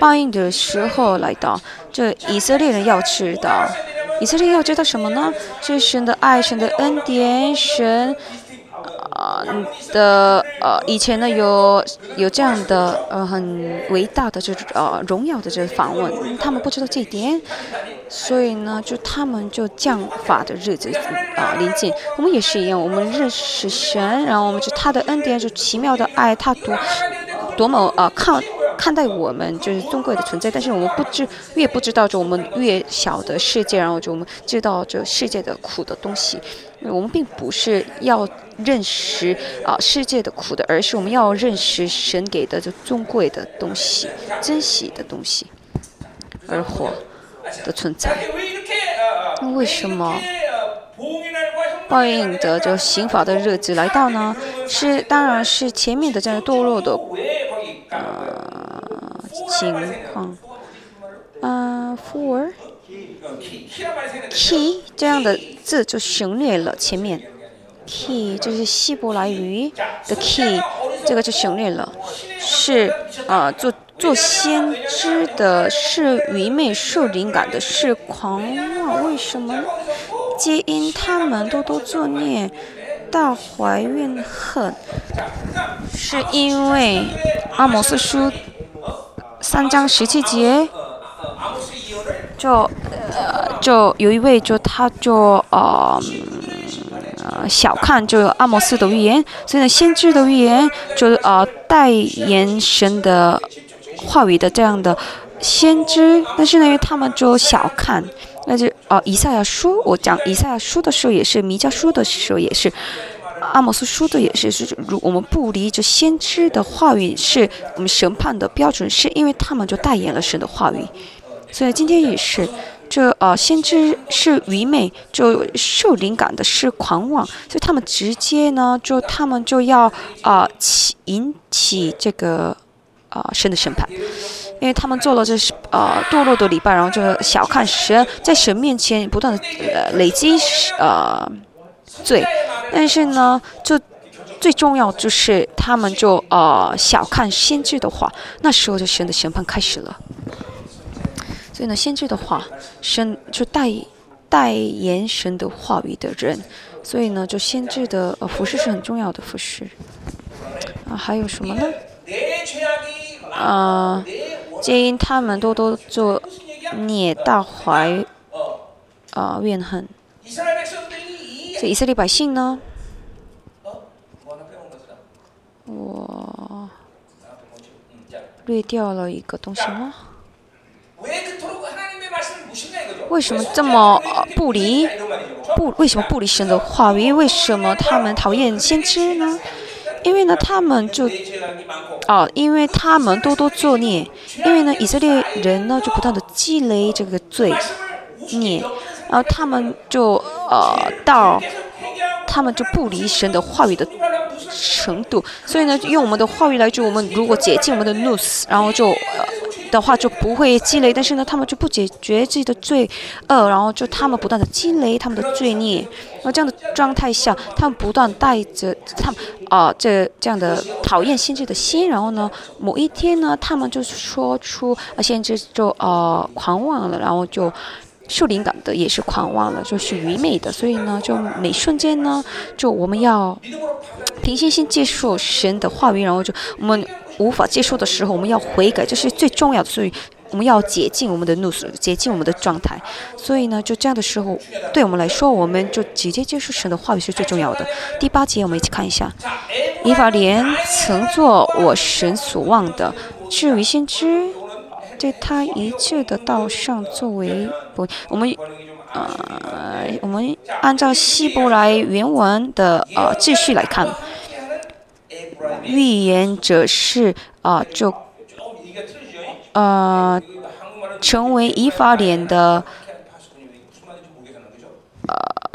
报应的时候来到，这以色列人要知道，以色列要知道什么呢？是神的爱，神的恩典，神。啊的呃，以前呢有有这样的呃很伟大的这种呃荣耀的这个访问，他们不知道这一点，所以呢就他们就降法的日子啊临近，我们也是一样，我们认识神，然后我们就他的恩典就奇妙的爱，他多多么啊看看待我们就是尊贵的存在，但是我们不知越不知道就我们越小的世界，然后就我们知道这世界的苦的东西。我们并不是要认识啊世界的苦的，而是我们要认识神给的这尊贵的东西、珍惜的东西，而活的存在。那为什么报应的就刑法的日子来到呢？是当然是前面的这样堕落的呃情况。啊，for。key 这样的字就省略了前面，key 就是希伯来语的 key，这个就省略了。是啊，做做先知的是愚昧，受灵感的是狂妄。为什么？皆因他们多多作孽，大怀怨恨。是因为阿摩斯书三章十七节。就呃，就有一位，就他就呃，小看就阿摩斯的预言，所以呢，先知的预言就呃代言神的话语的这样的先知，但是呢，因为他们就小看，那就呃以赛亚书，我讲以赛亚书的时候也是，弥迦书的时候也是，阿摩斯说的也是，是如我们不离这先知的话语，是我们审判的标准，是因为他们就代言了神的话语。所以今天也是，这呃，先知是愚昧，就受灵感的是狂妄，所以他们直接呢，就他们就要啊起引起这个啊神的审判，因为他们做了这是呃堕落的礼拜，然后就小看神，在神面前不断的呃累积呃罪，但是呢，就最重要就是他们就呃小看先知的话，那时候就神的审判开始了。所以呢，先知的话，神就代代言神的话语的人，所以呢，就先知的呃服饰是很重要的服饰。啊，还有什么呢？啊，皆因他们都都做孽，大怀啊怨恨。这以色列百姓呢？我略掉了一个东西吗？为什么这么不离不？为什么不离神的话语？为什么他们讨厌先知呢？因为呢，他们就哦，因为他们多多作孽。因为呢，以色列人呢就不断的积累这个罪孽，然后他们就呃到他们就不离神的话语的程度。所以呢，用我们的话语来就，我们如果解禁我们的怒死，然后就呃。的话就不会积累，但是呢，他们就不解决自己的罪恶，然后就他们不断的积累他们的罪孽，然后这样的状态下，他们不断带着他们啊这这样的讨厌先知的心，然后呢，某一天呢，他们就说出啊先知就呃狂妄了，然后就受灵感的也是狂妄了，就是愚昧的，所以呢，就每瞬间呢，就我们要平心心接受神的话语，然后就我们。无法接受的时候，我们要悔改，这是最重要的。所以我们要洁净我们的怒水，洁净我们的状态。所以呢，就这样的时候，对我们来说，我们就直接接受神的话语是最重要的。第八节，我们一起看一下：以法莲曾做我神所望的，至于先知，在他一切的道上作为不我们呃我们按照希伯来原文的呃秩序来看。预言者是啊就呃成为以法典的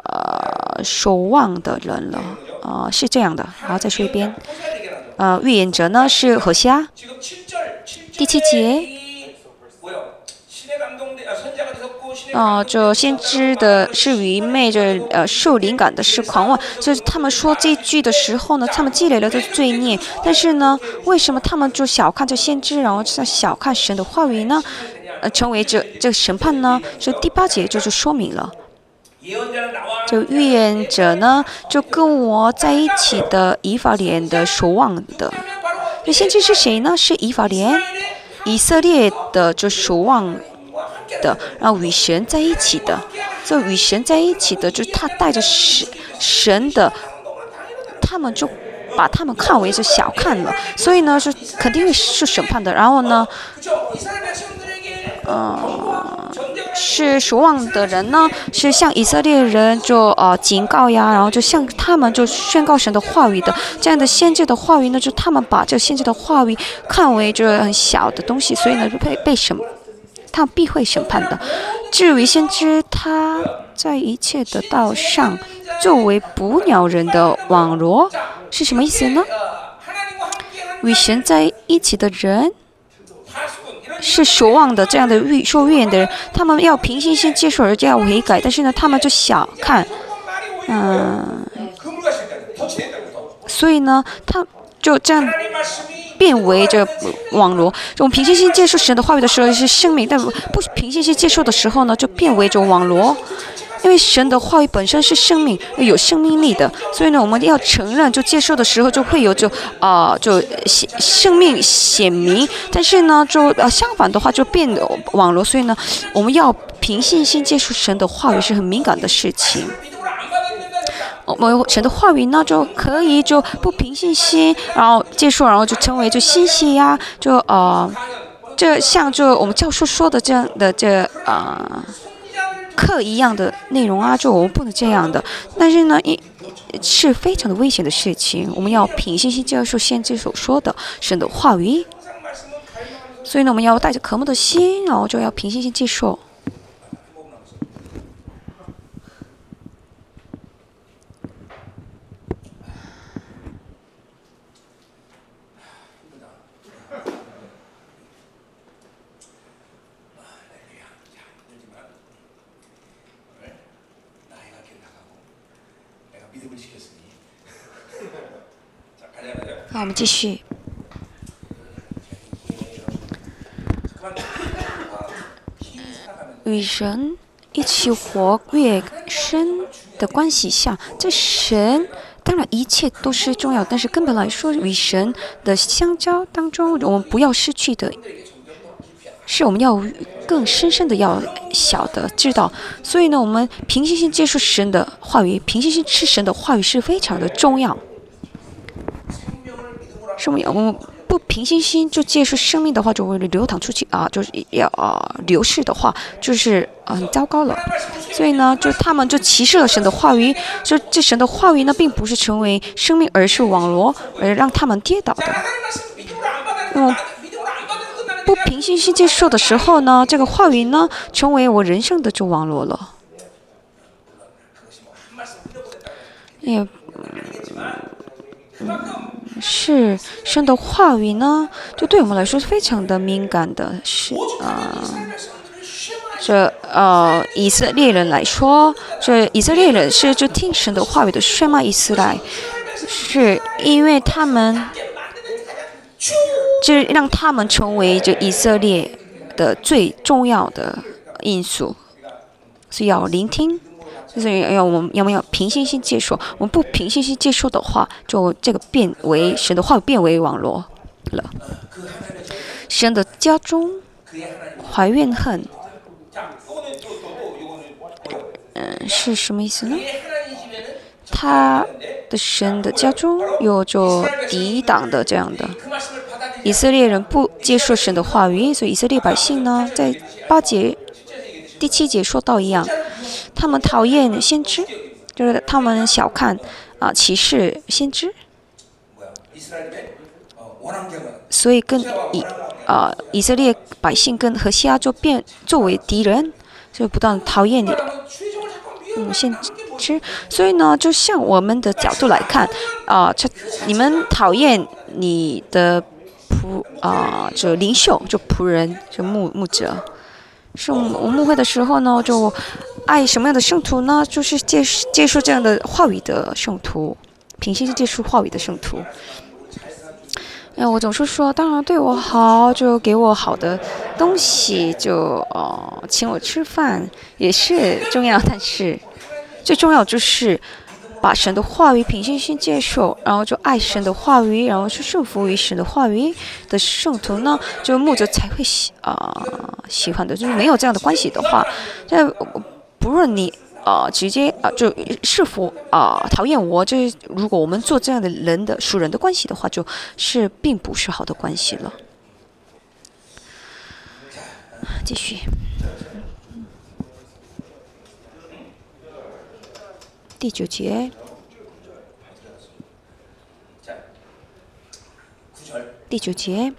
呃守望的人了。啊是这样的。好再说一遍。呃预言者呢是河虾第七节。啊、就先知的是愚昧，这呃受灵感的是狂妄，所以他们说这句的时候呢，他们积累了的罪孽。但是呢，为什么他们就小看这先知，然后在小看神的话语呢？呃，成为这这审判呢？所以第八节就是说明了，就预言者呢，就跟我在一起的以法莲的守望的，那先知是谁呢？是以法莲，以色列的就守望。的，然后与神在一起的，就与神在一起的，就他带着神神的，他们就把他们看为是小看了，所以呢，是肯定会是审判的。然后呢，呃，是守望的人呢，是向以色列人就呃警告呀，然后就向他们就宣告神的话语的，这样的先知的话语呢，就他们把这先知的话语看为就是很小的东西，所以呢就被被审。他必会审判的。至于先知，他在一切的道上，作为捕鸟人的网罗是什么意思呢？与神在一起的人，是守望的这样的受预言的人，他们要平心先接受，而且要悔改，但是呢，他们就小看，嗯，所以呢，他。就这样变为这网罗。我们凭信心接受神的话语的时候是生命，但不凭信心接受的时候呢，就变为这种网罗。因为神的话语本身是生命，有生命力的，所以呢，我们要承认，就接受的时候就会有就啊、就显生命显明，但是呢，就呃相反的话就变网络，所以呢，我们要凭信心接受神的话语是很敏感的事情。我们选择话语呢就可以就不凭信心，然后接受，然后就称为就信息呀，就呃，就像就我们教授说的这样的这啊课一样的内容啊，就我们不能这样的。但是呢，一是非常的危险的事情，我们要凭信心接受，先知所说的选择话语。所以呢，我们要带着渴慕的心，然后就要凭信心接受。那我们继续与神一起活，越深的关系下，在神，当然一切都是重要，但是根本来说，与神的相交当中，我们不要失去的是我们要更深深的要晓得知道，所以呢，我们平行性接触神的话语，平行性吃神的话语是非常的重要。生命，我不平心心就接受生命的话，就会流淌出去啊，就是要啊流逝的话，就是很糟糕了。所以呢，就他们就歧视了神的话语，就这神的话语呢，并不是成为生命，而是网络，而让他们跌倒的。嗯，不平心心接受的时候呢，这个话语呢，成为我人生的就网络了。嗯，是神的话语呢，就对我们来说是非常的敏感的，是啊。这呃，以色列人来说，这以色列人是就听神的话语的血脉，以色列，是因为他们，就让他们成为这以色列的最重要的因素，是要聆听。所以，哎呀，我们要不要平信心接受？我们不平信心接受的话，就这个变为神的话变为网络了。神的家中怀怨恨。嗯是什么意思呢？他的神的家中有着抵挡的这样的，以色列人不接受神的话语，所以以色列百姓呢，在八节第七节说到一样。他们讨厌先知就是他们小看啊歧视先知。所以跟以啊以色列百姓跟和西亚就变作为敌人就不断讨厌你。嗯先知。所以呢就像我们的角度来看啊这你们讨厌你的仆啊就领袖就仆人就牧牧者。是我们我会的时候呢，就爱什么样的圣徒呢？就是接接受这样的话语的圣徒，平心接受话语的圣徒。哎，我总是说，当然对我好，就给我好的东西，就呃请我吃饭也是重要，但是最重要就是把神的话语平心心接受，然后就爱神的话语，然后去顺服于神的话语的圣徒呢，就牧者才会喜啊、喜欢的。就是没有这样的关系的话，这不论你。啊、直接啊、就是否啊、讨厌我，就是如果我们做这样的人的属人的关系的话，就是并不是好的关系了。继续。第九节。第九节。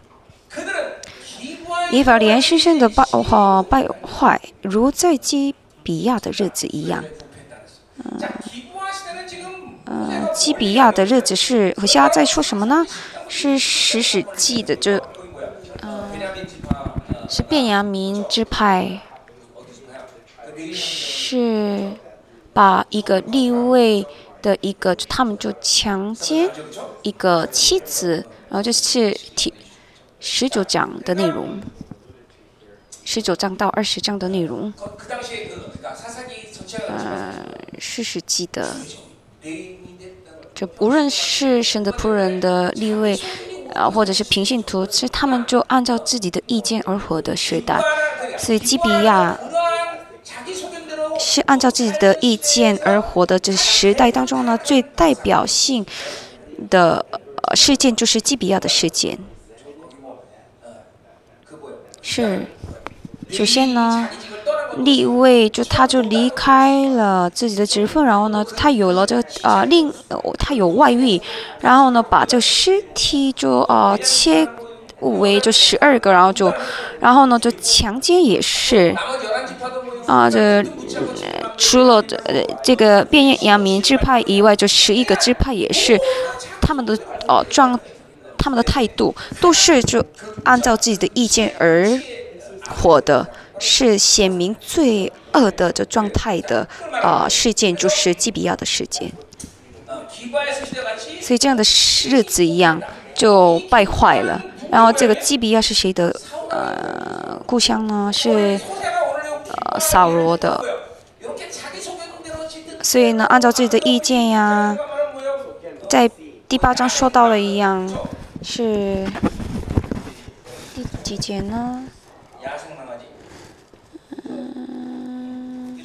伊法连续性的败吼败坏，如在基比亚的日子一样。嗯。基比亚的日子是，我现在在说什么呢？是史史记的就。嗯。是变阳明之派。是。把一个立位的一个，他们就强奸一个妻子，然后就是第十九章的内容，十九章到二十章的内容。呃，是实际的，就无论是神的仆人的立位。啊，或者是平信徒，其实他们就按照自己的意见而活的时代，所以基比亚是按照自己的意见而活的。这时代当中呢，最代表性的事件就是基比亚的事件。是，首先呢，立位就他就离开了自己的职位，然后呢，他有了这啊另他有外遇，然后呢，把这尸体就啊切五位就十二个，然后就，然后呢就强奸也是。啊，这除了这这个变阳明支派以外，就十一个支派也是他们的哦状，他们的态度都是就按照自己的意见而活的，是显明罪恶的这状态的啊事件，就是基比亚的事件。所以这样的日子一样就败坏了。然后这个基比亚是谁的呃故乡呢？是呃，扫罗的。所以呢，按照自己的意见呀，在第八章说到了一样，是第几节呢？嗯，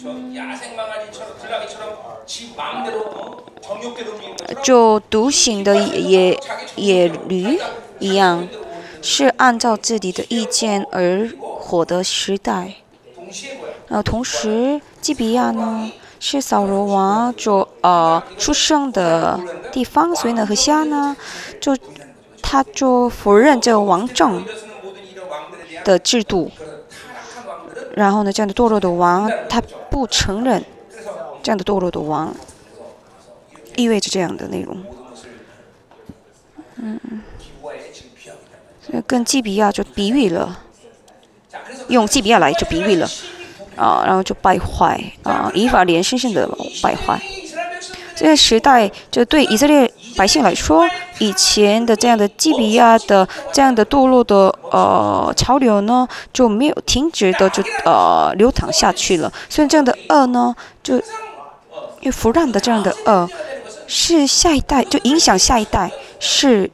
就独行的野野驴一样，是按照自己的意见而活的时代。呃，同时，基比亚呢是扫罗王就呃出生的地方，所以呢，和西亚呢就他就否认这个王政的制度，然后呢，这样的堕落的王他不承认这样的堕落的王意味着这样的内容，嗯，跟基比亚就比喻了。用基比亚来就比喻了，啊，然后就败坏，啊，以法莲深深的败坏。这个时代就对以色列百姓来说，以前的这样的基比亚的这样的堕落的呃潮流呢，就没有停止的就呃流淌下去了。所以这样的恶呢，就又腐烂的这样的恶，是下一代就影响下一代是。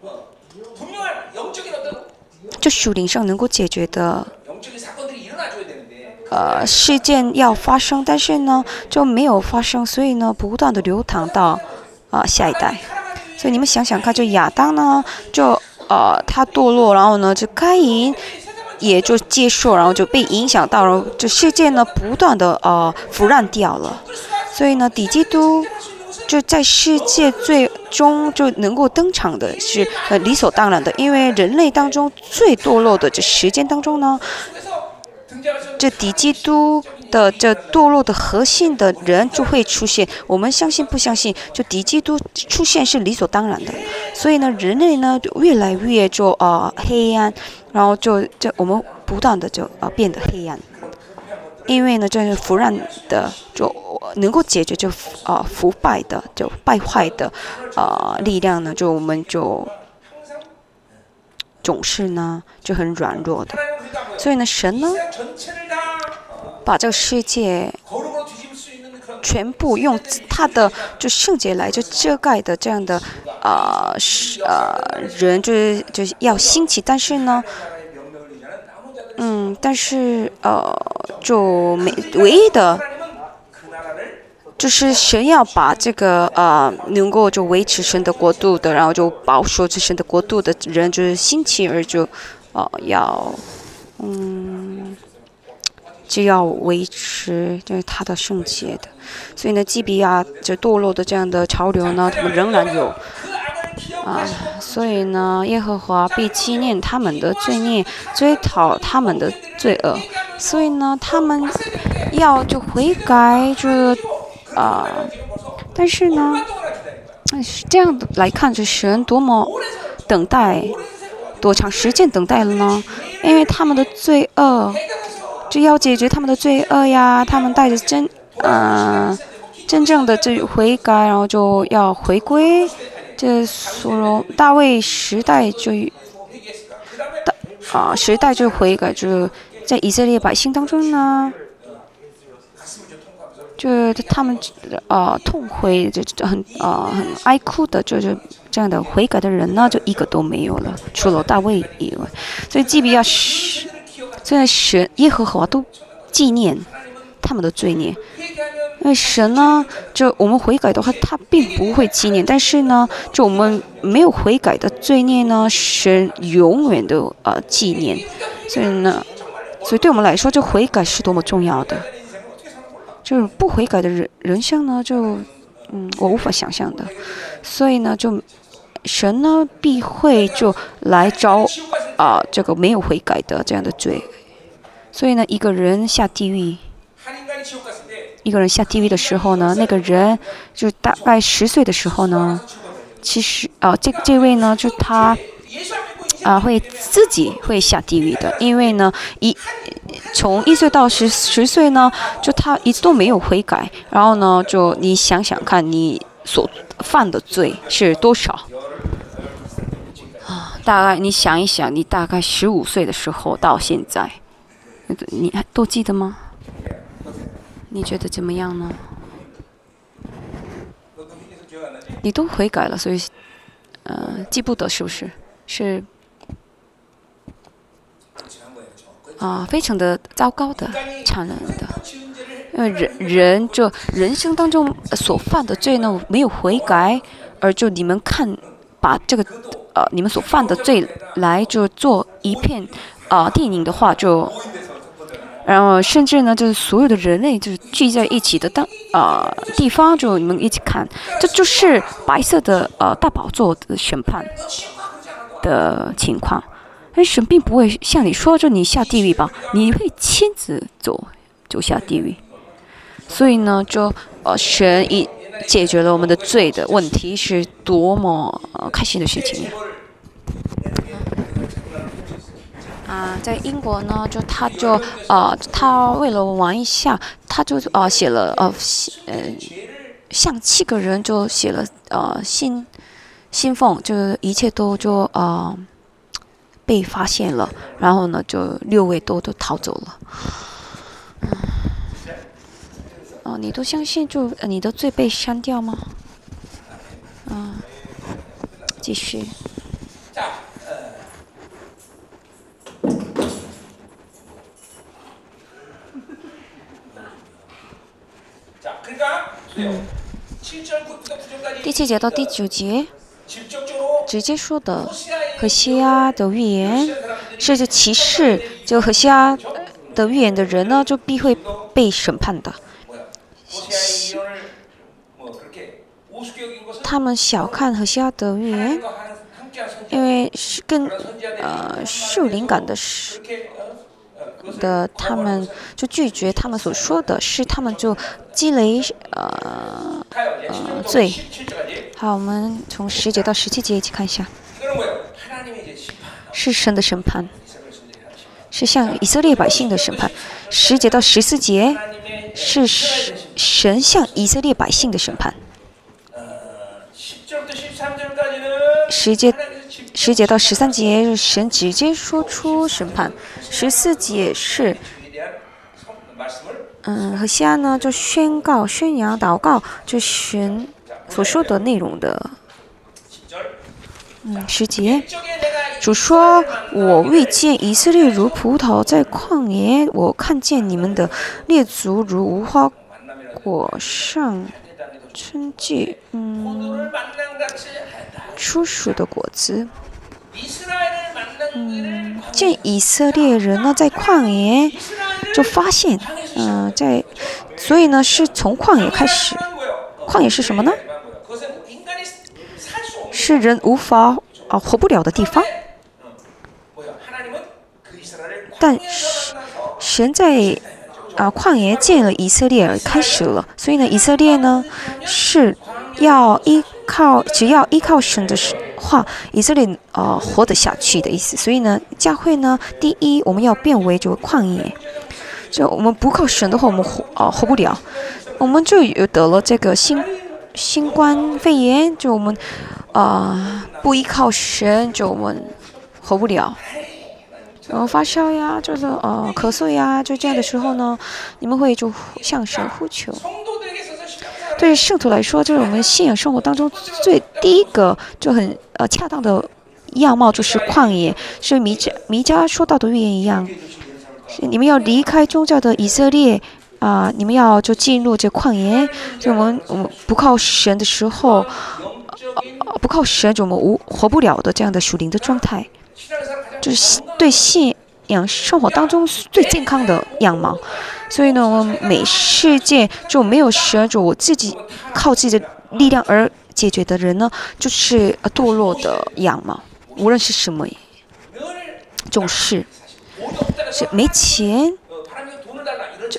就属灵上能够解决的呃事件要发生，但是呢就没有发生，所以呢不断的流淌到啊、下一代。所以你们想想看，就亚当呢，就呃他堕落，然后呢就该隐也就接受，然后就被影响到，然后这世界呢不断的呃腐烂掉了。所以呢，底基督就在世界最终就能够登场的是呃理所当然的，因为人类当中最堕落的这时间当中呢，这敌基督的这堕落的核心的人就会出现。我们相信不相信，就敌基督出现是理所当然的。所以呢，人类呢就越来越就呃黑暗，然后就就我们不断的就呃变得黑暗。因为呢，这是腐烂的，就能够解决就啊腐败的，就败坏的，呃力量呢，就我们就总是呢就很软弱的。所以呢，神呢把这个世界全部用他的就圣洁来就遮盖的这样的呃是呃人就是就是要兴起，但是呢。嗯，但是呃，就没唯一的，就是神要把这个呃，能够就维持神的国度的，然后就保守这神的国度的人，就是兴起而就，呃，要，嗯，就要维持就是他的圣洁的，所以呢，基比亚就堕落的这样的潮流呢，他们仍然有。啊，所以呢，耶和华必纪念他们的罪孽，追讨他们的罪恶。所以呢，他们要就悔改，就啊，但是呢，是这样来看，这神多么等待，多长时间等待了呢？因为他们的罪恶，就要解决他们的罪恶呀。他们带着真，嗯，真正的这悔改，然后就要回归。这所罗大卫时代就大啊时代就悔改，就在以色列百姓当中呢，就他们啊痛悔，就很啊很哀哭的，就是这样的悔改的人呢，就一个都没有了，除了大卫以外。所以基比亚是，现在神耶和华都纪念他们的罪孽。因为神呢，就我们悔改的话，他并不会纪念；但是呢，就我们没有悔改的罪孽呢，神永远都呃纪念。所以呢，所以对我们来说，这悔改是多么重要的。就是不悔改的人人生呢，就嗯，我无法想象的。所以呢，就神呢必会就来招啊这个没有悔改的这样的罪。所以呢，一个人下地狱。一个人下地狱的时候呢，那个人就大概十岁的时候呢，其实啊，这这位呢，就他啊会自己会下地狱的，因为呢一从一岁到十十岁呢，就他一直都没有悔改，然后呢，就你想想看你所犯的罪是多少啊？大概你想一想，你大概十五岁的时候到现在，你还都记得吗？你觉得怎么样呢？你都悔改了，所以，呃，记不得是不是？是啊，非常的糟糕的、残忍的。因为人人就人生当中所犯的罪呢，没有悔改，而就你们看，把这个呃你们所犯的罪来就做一片啊电影的话就。然后，甚至呢，就是所有的人类就是聚在一起的当啊地方，就你们一起看，这就是白色的呃大宝座的审判的情况。但神并不会像你说，就你下地狱吧，你会亲自走走下地狱。所以呢，就呃神一解决了我们的罪的问题，是多么呃开心的事情呀！啊，在英国呢，就他就呃，他为了玩一下，他就呃写了呃，呃，像七个人就写了呃信信奉，就一切都就呃被发现了，然后呢，就六位都都逃走了。哦，你都相信就你的罪被删掉吗？嗯，继续。嗯，第七节到第九节直接说的和西亚的预言这就歧视就和西亚的预言的人呢就必会被审判的。他们小看和西亚的预言因为是跟呃受灵感的是的他们就拒绝他们所说的是他们就积累呃呃罪。好，我们从十节到十七节一起看一下，是神的审判，是向以色列百姓的审判。十节到十四节是神向以色列百姓的审判。十节。十节到十三节，神直接说出审判；十四节是，嗯，和西安呢就宣告、宣扬、祷告，就神所说的内容的。嗯，十节，主说：“我未见以色列如葡萄在旷野，我看见你们的列族如无花果上春季，嗯，初熟的果子。”嗯见以色列人呢在旷野就发现嗯在所以呢是从旷野开始。旷野是什么呢？是人无法啊活不了的地方。但是神在啊旷野见了以色列开始了。所以呢以色列呢是要依靠，只要依靠神的话，以色列呃活得下去的意思。所以呢，教会呢，第一我们要变为就旷野，就我们不靠神的话，我们活啊、活不了，我们就有得了这个新新冠肺炎，就我们啊、不依靠神，就我们活不了。然后发烧呀，就是呃咳嗽呀，就这样的时候呢，你们会就向神呼求。对圣徒来说，就是我们信仰生活当中最第一个就很呃恰当的样貌，就是旷野，是弥迦弥迦说到的预言一样。你们要离开宗教的以色列啊、你们要就进入这旷野，就我们我们不靠神的时候，不靠神就我们无活不了的这样的属灵的状态，就是对信仰生活当中最健康的样貌。所以呢，我每事件就没有学着我自己靠自己的力量而解决的人呢，就是呃堕落的样嘛。无论是什么，总是是没钱。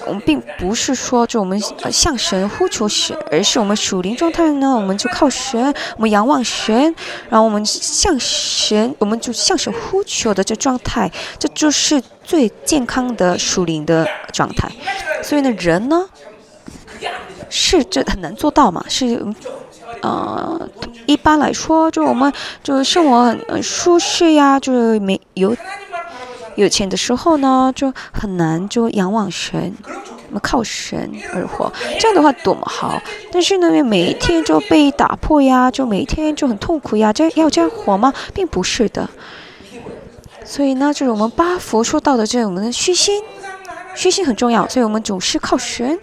我们并不是说，就我们向神呼求神，而是我们属灵状态呢，我们就靠神，我们仰望神，然后我们向神，我们就向神呼求的这状态，这就是最健康的属灵的状态。所以呢，人呢，是这很难做到嘛？是，呃，一般来说，就我们就生活很舒适呀，就是没有。有钱的时候呢就很难就仰望神我们靠神而活。这样的话多么好。但是呢每一天就被打破呀就每一天就很痛苦呀这要这样活吗？并不是的。所以呢就是我们八佛说到的这种我们的虚心虚心很重要所以我们总是靠神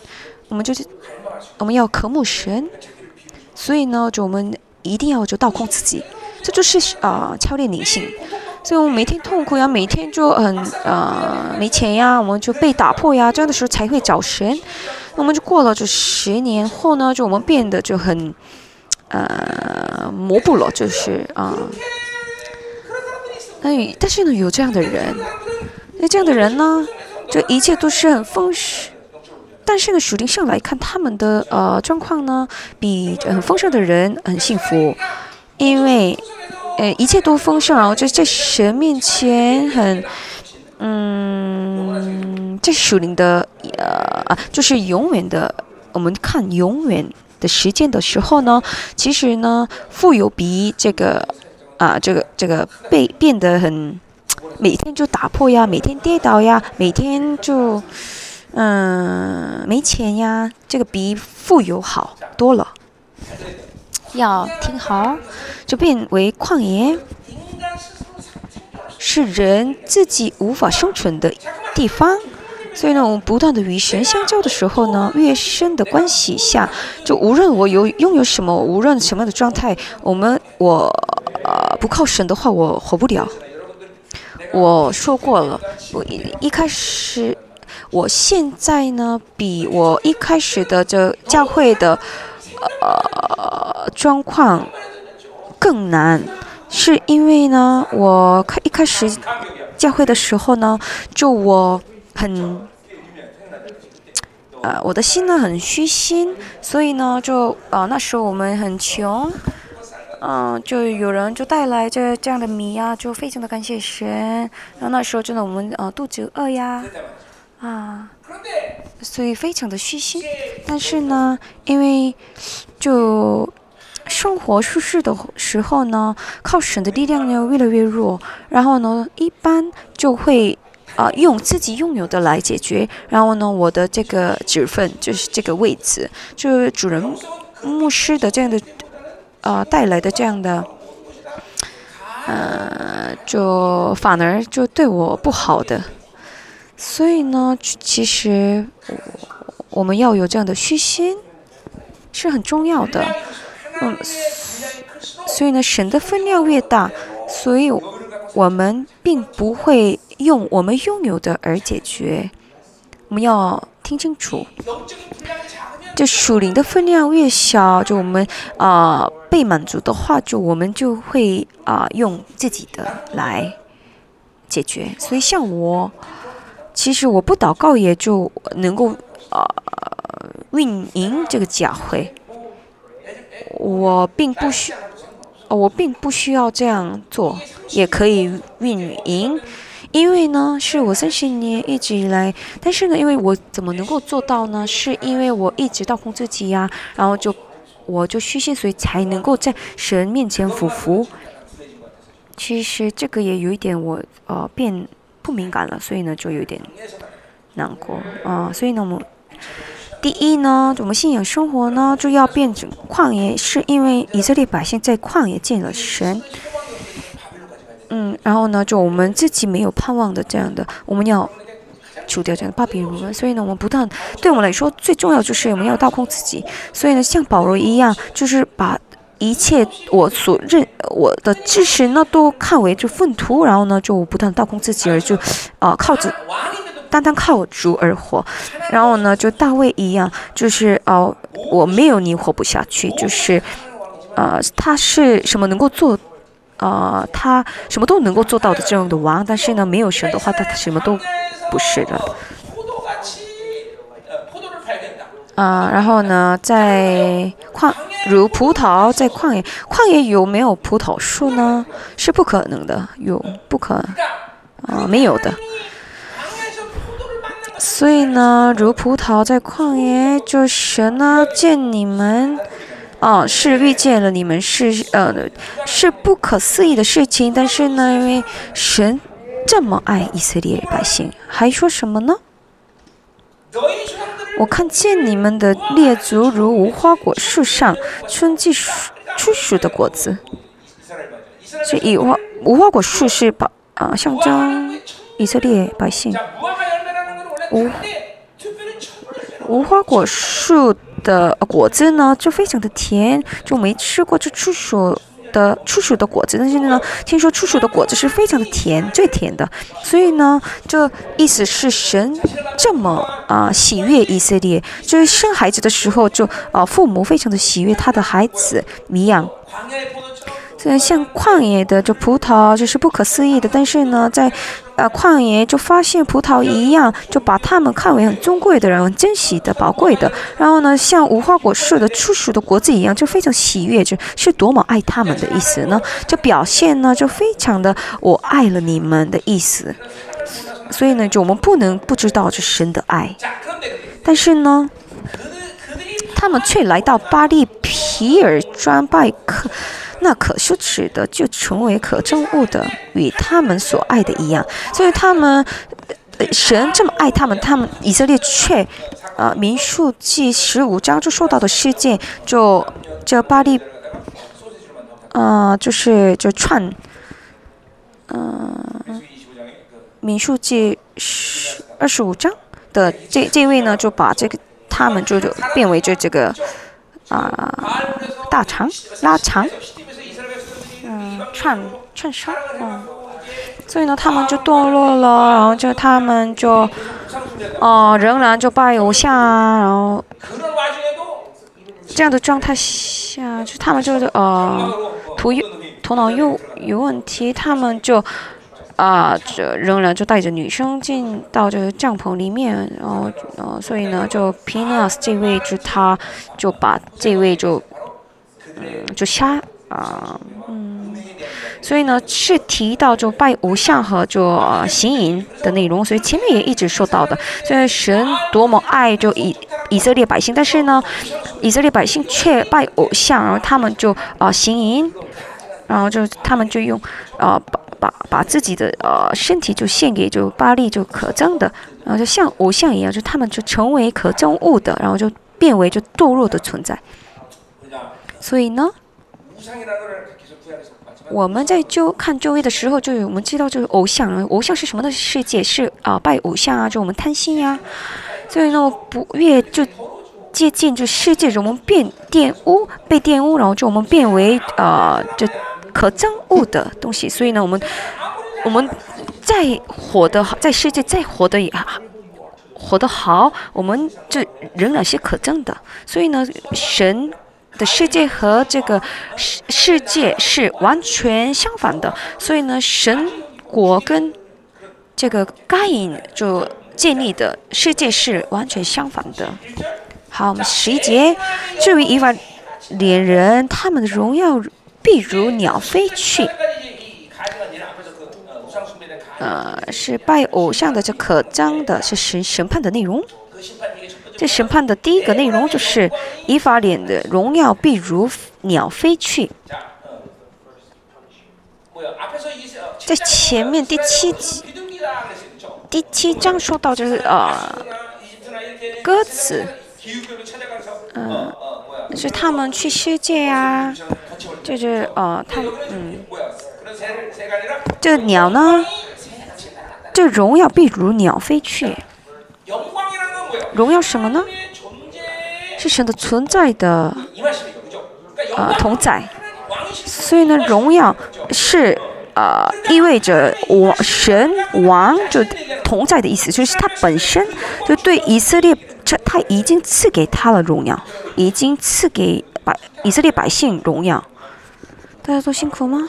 我们就是我们要渴慕神。所以呢就我们一定要就倒空自己这就是啊敲炼灵性。所以我们每天痛苦呀，每天就很呃没钱呀，我们就被打破呀，这样的时候才会找神。那我们就过了这十年后呢，就我们变得就很呃模糊了，就是啊。那、但是呢，有这样的人，那这样的人呢，就一切都是很丰盛。但是呢，属灵上来看，他们的呃状况呢，比很丰盛的人很幸福，因为呃一切都丰盛，然后在在神面前很嗯，这属灵的呃就是永远的，我们看永远的时间的时候呢，其实呢，富有比这个啊这个这个被变得很每天就打破呀，每天跌倒呀，每天就。嗯，没钱呀，这个比富有好多了。要听好，就变为旷野。是人自己无法生存的地方。所以呢，我们不断的与神相交的时候呢，越深的关系下，就无论我有拥有什么，无论什么样的状态，我们我呃不靠神的话，我活不了。我说过了，我一开始我现在呢，比我一开始的这教会的。呃，状况更难是因为呢，我开一开始教会的时候呢，就我很，我的心呢很虚心，所以呢就，呃，那时候我们很穷，嗯，就有人就带来这这样的米呀，就非常的感谢神，然后那时候真的我们呃肚子饿呀，啊。所以非常的虚心。但是呢，因为就生活舒适的时候呢，靠神的力量呢越来越弱，然后呢，一般就会啊、用自己拥有的来解决。然后呢，我的这个职分就是这个位置，就是主人牧师的这样的呃带来的这样的。呃，就反而就对我不好的，所以呢，其实我们要有这样的虚心是很重要的。嗯，所以呢，神的分量越大，所以我们并不会用我们拥有的而解决。我们要听清楚，就属灵的分量越小，就我们啊被满足的话，就我们就会啊用自己的来解决。所以像我。其实我不祷告也就能够呃运营这个教会，我并不需，我并不需要这样做，也可以运营。因为呢，是我三十年一直以来，但是呢，因为我怎么能够做到呢？是因为我一直到控自己呀、然后就我就虚心，所以才能够在神面前俯伏。其实这个也有一点我呃变不敏感了，所以呢就有点难过啊、所以呢，我们第一呢，我们信仰生活呢就要变成旷野，是因为以色列百姓在旷野见了神。嗯，然后呢，就我们自己没有盼望的这样的，我们要除掉这样的巴比伦。所以呢，我们不但对我们来说最重要就是我们要倒空自己。所以呢，像保罗一样，就是把一切我所认我的知识呢都看为就粪土，然后呢就不断倒空自己而就，啊靠着单单靠主而活，然后呢就大卫一样，就是哦我没有你活不下去，就是啊他是什么能够做，啊他什么都能够做到的这样的王，但是呢没有神的话他什么都不是的。啊然后呢在矿如葡萄在旷野旷野有没有葡萄树呢？是不可能的有不可啊没有的。所以呢如葡萄在旷野就神呢见你们哦是遇见了你们是呃是不可思议的事情但是呢因为神这么爱以色列百姓还说什么呢？我看见你们的列族如无花果树上春季初熟的果子，这无花无花果树是把啊象征以色列百姓。无无花果树的果子呢，就非常的甜，就没吃过这初熟。的初熟的果子，但是呢，听说初熟的果子是非常的甜，最甜的，所以呢，这意思是神这么啊、喜悦以色列，就是生孩子的时候就啊、父母非常的喜悦他的孩子米养。虽然像旷野的这葡萄，就是不可思议的，但是呢，在呃旷野就发现葡萄一样，就把他们看为很尊贵的人，很珍惜的、宝贵的。然后呢，像无花果树的初熟的果子一样，就非常喜悦，就是多么爱他们的意思呢？这表现呢，就非常的我爱了你们的意思。所以呢，就我们不能不知道这神的爱，但是呢。他们却来到巴黎皮尔专拜客。那可羞耻的就成为可憎恶的，与他们所爱的一样。所以他们，神这么爱他们，他们以色列却，啊，民数记十五章就说到的事件，就这巴黎，啊，就是就串，嗯，民数记十二十五章的这这位呢，就把这个他们就就变为就这个啊大肠拉长。嗯串串烧，嗯，所以呢，他们就堕落了，然后就他们就，哦、仍然就拜偶像啊，然后这样的状态下，就他们就是呃，头又头脑又有问题，他们就。啊，这仍然就带着女生进到这个帐篷里面，然后，然后所以呢，就 Pinus 这位置，他就把这位就，嗯，就杀啊，嗯，所以呢，是提到就拜偶像和就呃行淫的内容。所以前面也一直说到的，虽然神多么爱就以以色列百姓，但是呢，以色列百姓却拜偶像，然后他们就啊行淫，然后就他们就用啊把把把自己的呃身体就献给就巴利，就可憎的，然后就像偶像一样，就他们就成为可憎物的，然后就变为就堕落的存在。所以呢。我们在就看周围的时候，就我们知道这个偶像，偶像是什么的世界，是啊拜偶像啊，就我们贪心呀，所以呢，不越就接近这世界中，我们变玷污，被玷污，然后就我们变为啊就可憎恶的东西，所以呢我们我们再活的好，在世界再活的也活的好，我们就仍然是可憎的，所以呢，神。世界和这个世世界是完全相反的。所以呢神国跟这个该隐就建立的世界是完全相反的。好我们十一节这为伊万连人他们的荣耀必如鸟飞去。呃是拜偶像的这可章的是审审判的内容。这审判的第一个内容就是《以法脸的荣耀》，必如鸟飞去。在前面第七集、第七章说到，就是啊，歌词，嗯，是他们去世界啊，就是哦，他嗯，这鸟呢，这荣耀必如鸟飞去。荣耀什么呢？是神的存在的呃同在。所以呢，荣耀是呃意味着我神王就同在的意思，就是他本身就对以色列这他已经赐给他了荣耀，已经赐给百以色列百姓荣耀。大家都辛苦吗？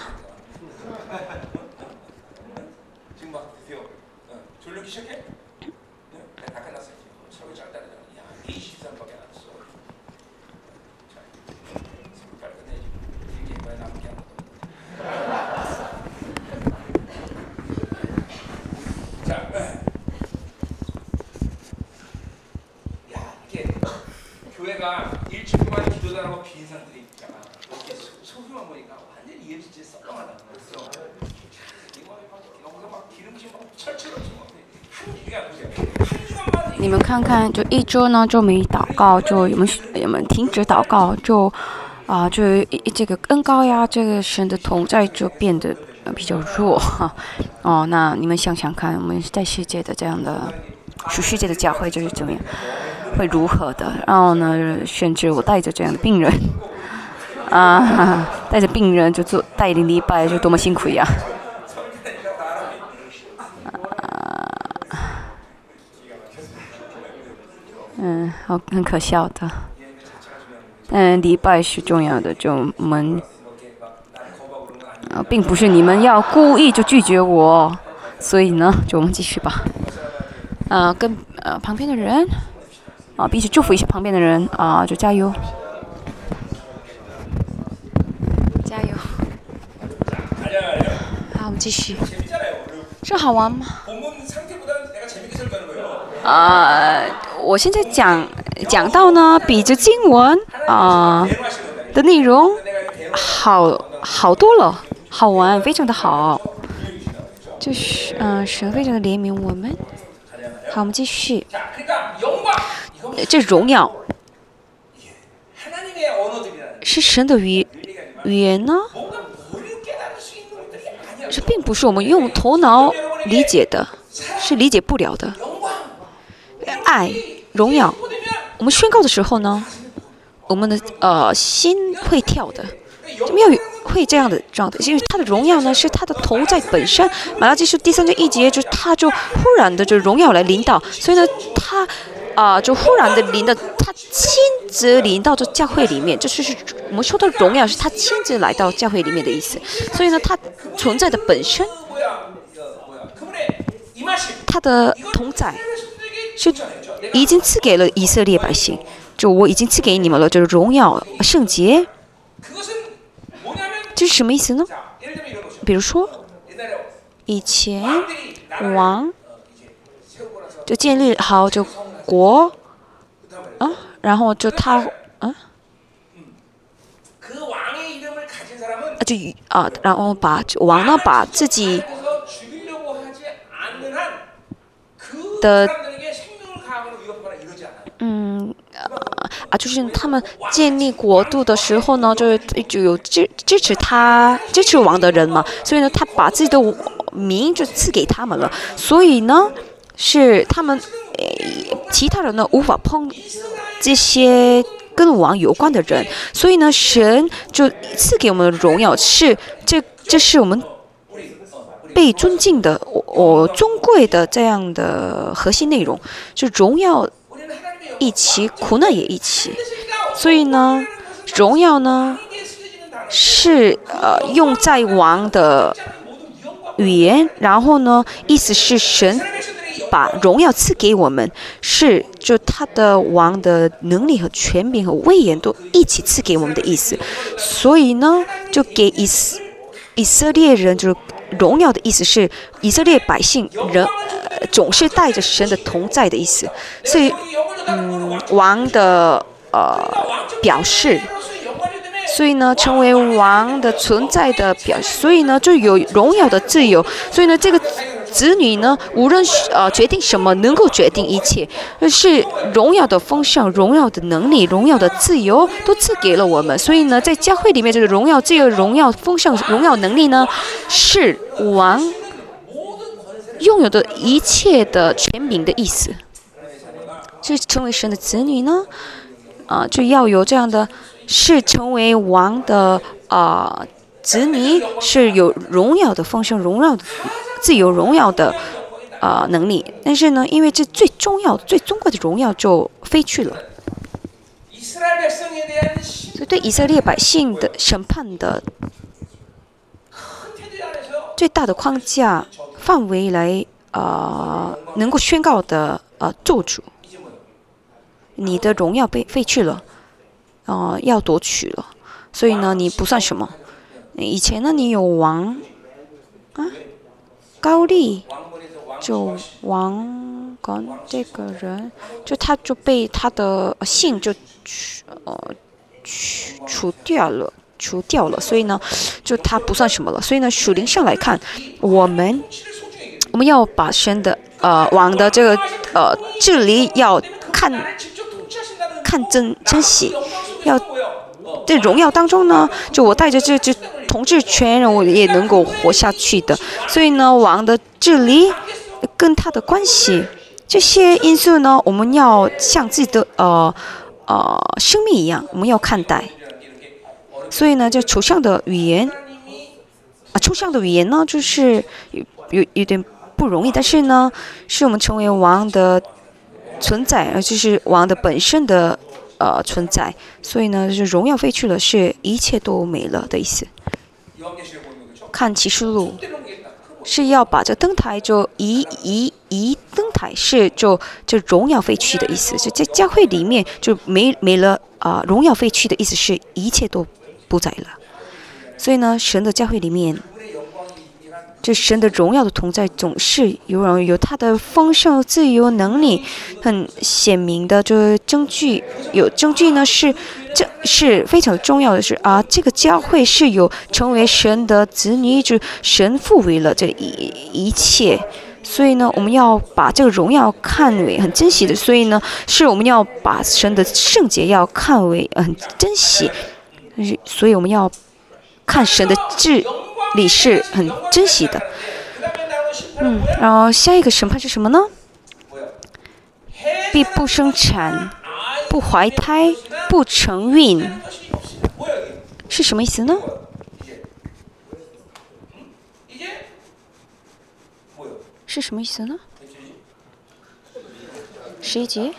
교회가 일주일 동안 기도도 안 하고 빈 사람들이 있잖아. 이렇게 소- 소수만 보니까 완전히 예배 진짜 썰렁하다. 그랬어. 이거 막 여기서 막 기름진 막 철철 없이 막 한, 그러니까 보세요. 한 주간만 你们看看，就一周呢就没祷告，就有没有有没有停止祷告，就啊、就一这个恩高呀，这个神的同在就变得呃比较弱哈。哦，那你们想想看，我们在世界的这样的属世界的教会就是怎么样， 会如何的？然后呢，甚至我带着这样的病人啊，带着病人就做带领礼拜，就多么辛苦呀！嗯，好，很可笑的。嗯，礼拜是重要的，就我们，呃，并不是你们要故意就拒绝我，所以呢，就我们继续吧。呃，跟呃旁边的人，啊必须祝福一下旁边的人啊就加油加油。好我们继续。这好玩吗？啊我现在讲讲到呢比这经文啊的内容好好多了好玩非常的好。就是嗯神非常的怜悯我们。好我们继续。这荣耀是神的语语言呢？这并不是我们用头脑理解的，是理解不了的。爱、荣耀，我们宣告的时候呢，我们的呃心会跳的，就没有会这样的状态，因为他的荣耀呢是他的头在本身。马拉基书第三卷一节，就是他就忽然的就荣耀来领导，所以呢，他啊就忽然的临到他亲自临到这教会里面就是是我们说的荣耀是他亲自来到教会里面的意思。所以呢他存在的本身他的同在是已经赐给了以色列百姓就我已经赐给你们了就是荣耀圣洁。这是什么意思呢？比如说以前王就建立好就国，啊，然后就他，啊，就啊，然后把王呢把自己的，嗯，啊，就是他们建立国度的时候呢，就是就有支支持他支持王的人嘛，所以呢，他把自己的名就赐给他们了，所以呢，是他们。诶其他人呢无法碰这些跟王有关的人所以呢神就赐给我们荣耀是这这是我们被尊敬的我我尊贵的这样的核心内容就荣耀一起苦难也一起所以呢荣耀呢是呃用在王的语言然后呢意思是神把荣耀赐给我们，是就他的王的能力和权柄和威严都一起赐给我们的意思。所以呢，就给以色以色列人，就是荣耀的意思是以色列百姓人，总是带着神的同在的意思。所以，嗯，王的呃表示，所以呢，成为王的存在的表，所以呢，就有荣耀的自由。所以呢，这个。子女呢，无论是呃决定什么，能够决定一切，是荣耀的丰盛、荣耀的能力、荣耀的自由，都赐给了我们。所以呢，在教会里面，这个荣耀、自由、荣耀、丰盛、荣耀能力呢，是王拥有的一切的权柄的意思。是成为神的子女呢，啊、就要有这样的。是成为王的啊、子女，是有荣耀的丰盛、荣耀的自由荣耀的呃能力，但是呢，因为这最重要、最尊贵的荣耀就飞去了，所以对以色列百姓的审判的最大的框架范围来呃能够宣告的呃咒诅，你的荣耀被废去了，呃要夺取了，所以呢你不算什么。以前呢，你有王，啊，高丽就王刚这个人就他就被他的姓就去呃去除掉了除掉了所以呢就他不算什么了。所以呢属灵上来看我们我们要把神的呃王的这个呃距离要看看真珍惜要在荣耀当中呢，就我带着这这统治权，我也能够活下去的。所以呢，王的治理跟他的关系，这些因素呢，我们要像自己的呃呃生命一样，我们要看待。所以呢，这抽象的语言啊，抽象的语言呢，就是有有有点不容易，但是呢，是我们成为王的存在，而就是王的本身的。呃，存在，所以呢，就是荣耀废去了，是一切都没了的意思。看启示录，是要把这灯台就移移移灯台，是就就荣耀废去的意思。就在教会里面就没没了啊、荣耀废去的意思是一切都不在了。所以呢，神的教会里面。这神的荣耀的同在总是有有他的丰盛、自由能力，很显明的这证据。有证据呢，是这是非常重要的是啊，这个教会是有成为神的子女，就神赋予了这一一切。所以呢，我们要把这个荣耀看为很珍惜的。所以呢，是我们要把神的圣洁要看为很珍惜。所以我们要看神的智。你是很珍惜的，嗯，然后下一个审判是什么呢？不生产、不怀胎、不成孕，是什么意思呢？是什么意思呢？十一级？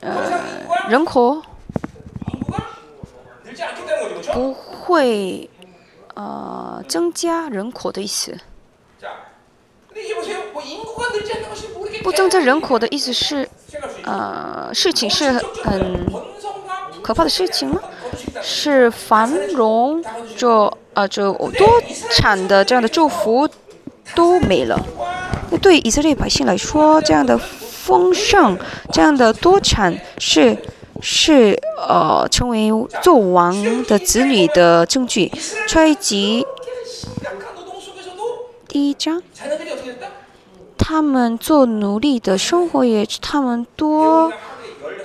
呃，人口不会。呃增加人口的意思。不增加人口的意思是呃事情是很可怕的事情吗？是繁荣着呃这多产的这样的祝福都没了。那对以色列百姓来说这样的丰盛这样的多产是是呃，成为纣王的子女的证据。揣吉第一章，他们做奴隶的生活也，他们多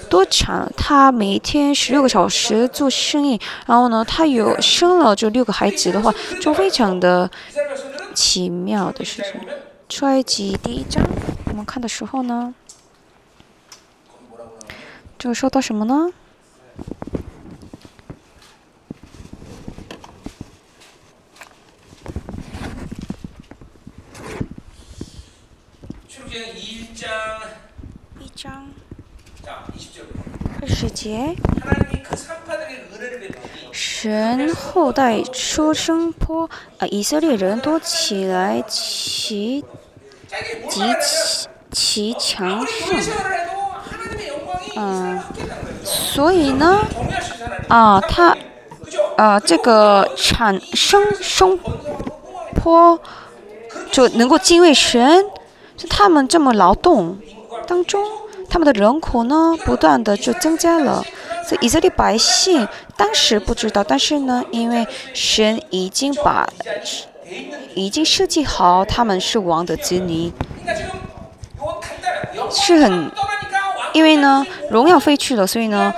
多长？他每天十六个小时做生意，然后呢，他有生了这六个孩子的话，就非常的奇妙的事情。揣吉第一章，我们看的时候呢。这说收到什么呢？节，神后代出生坡，呃，以色列人多起来，其极其强盛。嗯，所以呢，啊，他啊，这个产生生坡就能够敬畏神，就他们这么劳动当中，他们的人口呢，不断的就增加了，所以以色列百姓当时不知道，但是呢，因为神已经把已经设计好他们是王的基尼。是很。因为呢荣耀飞去了所以呢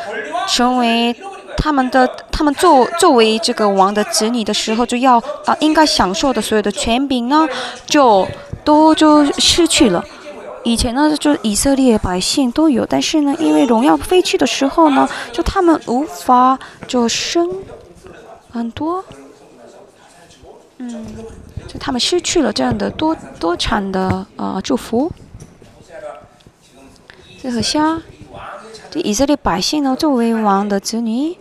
成为他们的他们作作为这个王的子女的时候就要啊应该享受的所有的权柄呢就都就失去了。以前呢就以色列百姓都有但是呢因为荣耀飞去的时候呢就他们无法就生很多嗯就他们失去了这样的多多产的啊祝福。这像，这以色列百姓呢，作为王的子女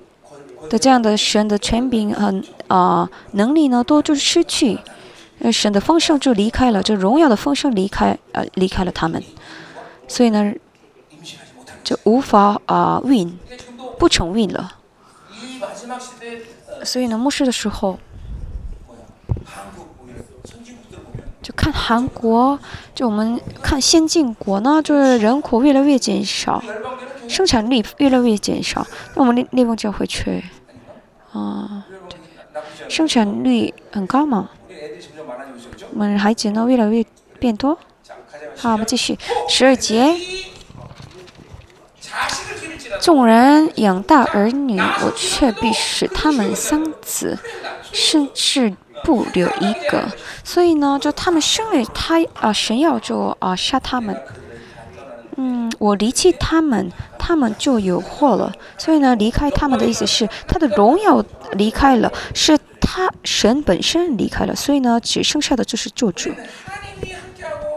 的这样的神的权柄和啊能力呢，都就是失去，神的丰盛就离开了，这荣耀的丰盛离开啊离开了他们，所以呢，就无法啊 win，不成 win 了。所以呢，末世的时候。就看韩国就我们看先进国呢就是人口越来越减少生产力越来越减少那我们内内陆就会缺。啊对生产率很高嘛。我们孩子呢越来越变多。好我们继续。十二节众人养大儿女我却必使他们生子甚至不留一个，所以呢，就他们身为他啊，神要就啊杀他们。嗯，我离弃他们，他们就有祸了。所以呢，离开他们的意思是他的荣耀离开了，是他神本身离开了。所以呢，只剩下的就是救主。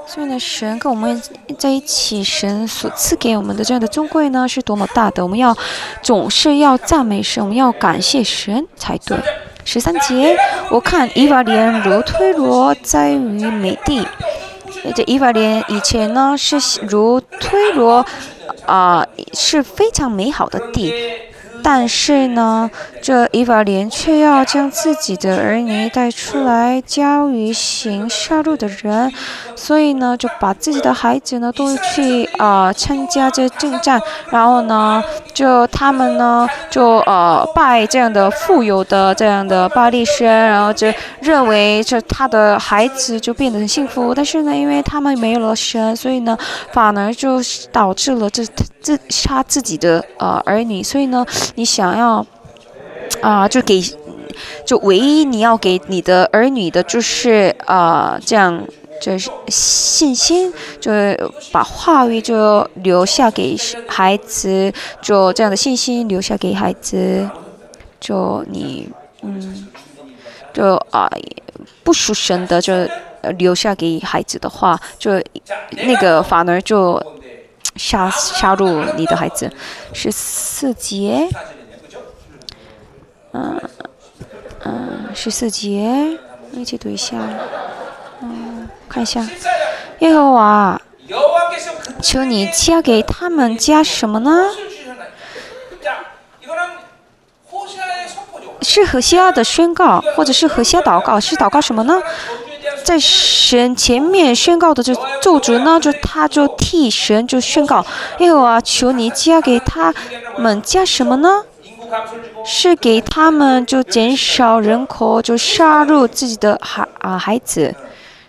所以呢，神跟我们在一起，神所赐给我们的这样的尊贵呢，是多么大的。我们要总是要赞美神，我们要感谢神才对。十三节，我看以法莲如推罗在于美地。这以法莲以前呢是如推罗，啊、是非常美好的地。但是呢，这以法莲却要将自己的儿女带出来交于行杀戮的人，所以呢，就把自己的孩子呢都去啊、参加这征战，然后呢，就他们呢就呃拜这样的富有的这样的巴利神，然后就认为这他的孩子就变得很幸福，但是呢，因为他们没有了神，所以呢，反而就导致了这自杀自己的啊儿女，所以呢，你想要啊，就给，就唯一你要给你的儿女的，就是啊这样，就是信心，就是把话语就留下给孩子，就这样的信心留下给孩子，就你嗯，就啊不属神的就留下给孩子的话，就那个反而就。杀杀戮你的孩子，十四节，嗯嗯，十四节，一起读一下，嗯，看一下，耶和华，求你加给他们加什么呢？是何西亚的宣告，或者是何西亚祷告？是祷告什么呢？在神前面宣告的这咒诅呢，就他就替神就宣告：哎呦啊，求你加给他们加什么呢？是给他们就减少人口，就杀入自己的孩啊孩子，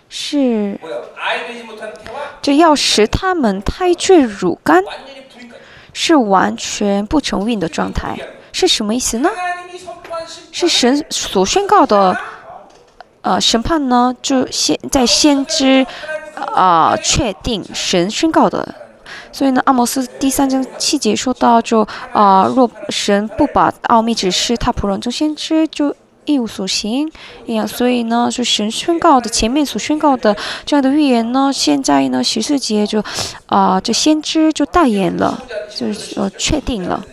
是，就要使他们胎坠乳干，是完全不成孕的状态，是什么意思呢？是神所宣告的呃，审判呢，就先在先知，啊、确定神宣告的。所以呢，阿摩斯第三章七节说到就，啊、若神不把奥秘指示他仆人中先知，就一无所行一样。所以呢，是神宣告的前面所宣告的这样的预言呢，现在呢十四节就，啊、这先知就代言了，就是呃确定了。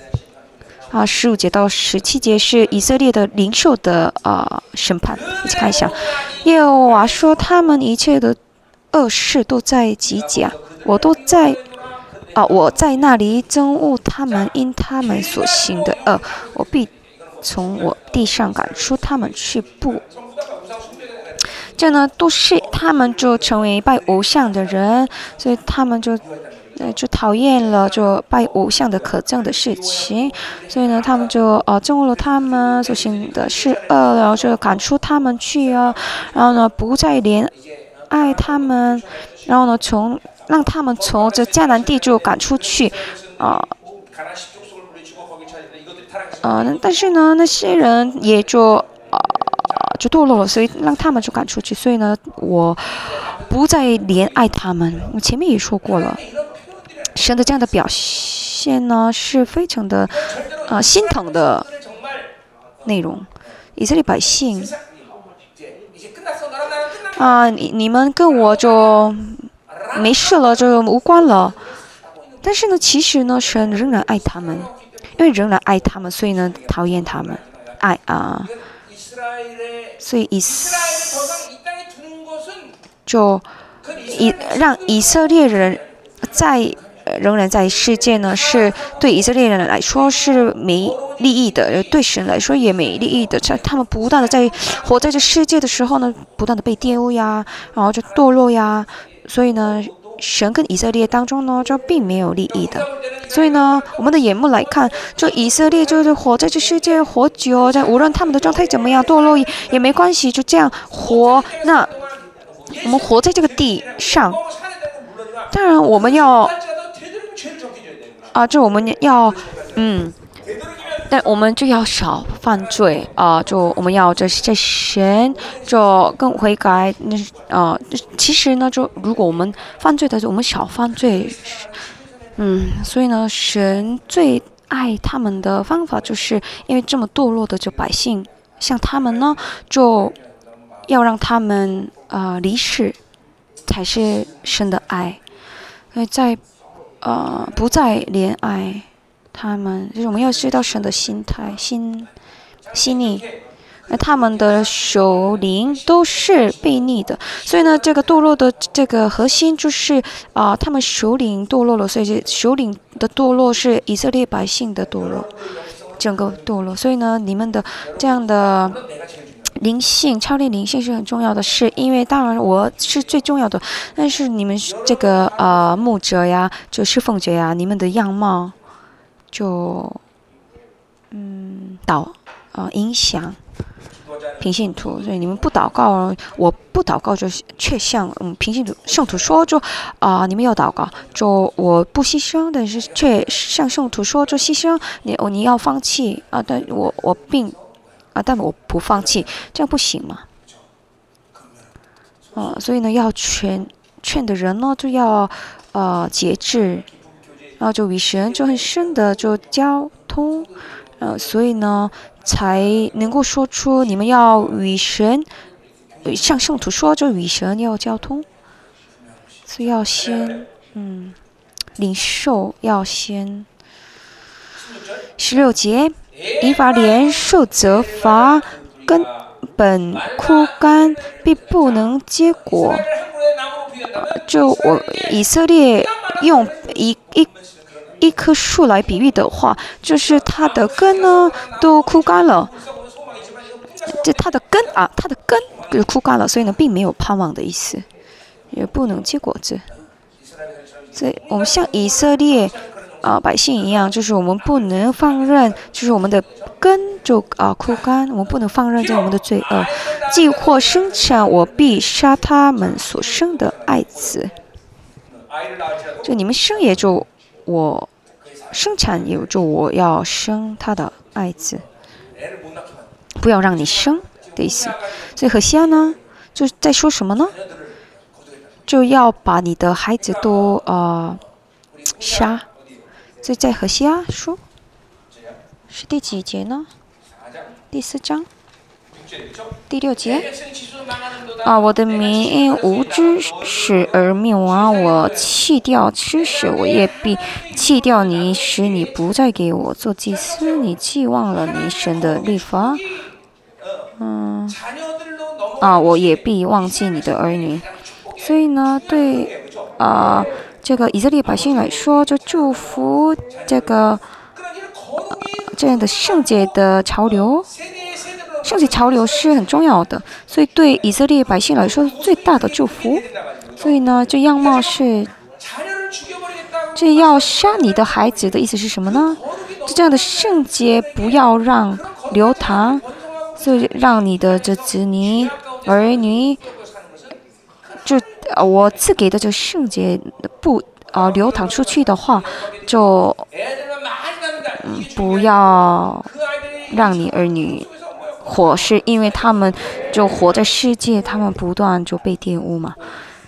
啊，十五节到十七节是以色列的领袖的啊、审判，一起看一下。耶和华说，他们一切的恶事都在吉甲，我都在啊，我在那里憎恶他们，因他们所行的恶，我必从我地上赶出他们去，不。这呢，都是他们就成为拜偶像的人，所以他们就那就讨厌了就拜偶像的可憎的事情，所以呢，他们就呃憎恶了他们所行的事恶，然后就赶出他们去啊，然后呢不再怜爱他们，然后呢从让他们从这迦南地就赶出去啊。啊呃，但是呢，那些人也就呃就堕落了，所以让他们就赶出去。所以呢，我不再怜爱他们。我前面也说过了。神的这样的表现呢，是非常的啊心疼的内容。以色列百姓啊，你你们跟我就没事了，就无关了。但是呢，其实呢，神仍然爱他们，因为仍然爱他们，所以呢，讨厌他们，爱啊，所以以色就以让以色列人在。仍然在世界呢，是对以色列人来说是没利益的，对神来说也没利益的。在他们不断的在活在这世界的时候呢，不断的被玷污呀，然后就堕落呀。所以呢，神跟以色列当中呢，就并没有利益的。所以呢，我们的眼目来看，就以色列就是活在这世界，活久，在无论他们的状态怎么样，堕落也没关系，就这样活。那我们活在这个地上，当然我们要。啊，就我们要，嗯，但我们就要少犯罪啊！就我们要这这神，就更悔改。那啊，其实呢，就如果我们犯罪的，我们少犯罪，嗯，所以呢，神最爱他们的方法，就是因为这么堕落的这百姓，像他们呢，就要让他们啊离世，才是神的爱。因为在呃不再怜爱。他们就是我们要知道神的心态、心心意，那他们的首领都是悖逆的，所以呢，这个堕落的这个核心就是啊、他们首领堕落了，所以这首领的堕落是以色列百姓的堕落，整个堕落，所以呢，你们的这样的。灵性超炼灵性是很重要的事，因为当然我是最重要的，但是你们这个呃牧者呀，就是奉者呀，你们的样貌就嗯导呃影响平信徒，所以你们不祷告，我不祷告就却向嗯平信徒圣徒说就啊、你们要祷告，就我不牺牲，但是却向圣徒说就牺牲，你你要放弃啊，但我我并啊，但我不放弃，这样不行嘛？啊，所以呢，要劝劝的人呢，就要呃节制，然后就与神就很深的就交通，呃，所以呢，才能够说出你们要与神向圣徒说，就与神要交通，所以要先嗯领受，要先十六节，以法莲受责罚，根本枯干，并不能结果。呃就我以色列用一一一棵树来比喻的话，就是它的根呢都枯干了。这它的根啊，它的根就枯干了，所以呢，并没有盼望的意思，也不能结果子。所以我们像以色列啊百姓一样，就是我们不能放任，就是我们的根就啊枯干，我们不能放任这我们的罪恶。既或生产，我必杀他们所生的爱子。就你们生也就我生产也就我要生他的爱子。不要让你生的意思，所以何西阿呢，就在说什么呢？就要把你的孩子都呃杀。所以在何西阿说，是第几节呢？第四章，第六节。啊，我的民因无知识而灭亡，我弃掉知识，我也必弃掉你，使你不再给我做祭司。你既忘了你神的律法。嗯，啊，我也必忘记你的儿女，所以呢，对啊，这个以色列百姓来说，就祝福这个呃这样的圣洁的潮流，圣洁潮流是很重要的，所以对以色列百姓来说最大的祝福，所以呢，这样貌是这要杀你的孩子的意思是什么呢？这样的圣洁不要让流淌。就让你的这子女儿女，呃我赐给的这圣洁不啊流淌出去的话，就嗯不要让你儿女活，是因为他们就活在世界，他们不断就被玷污嘛。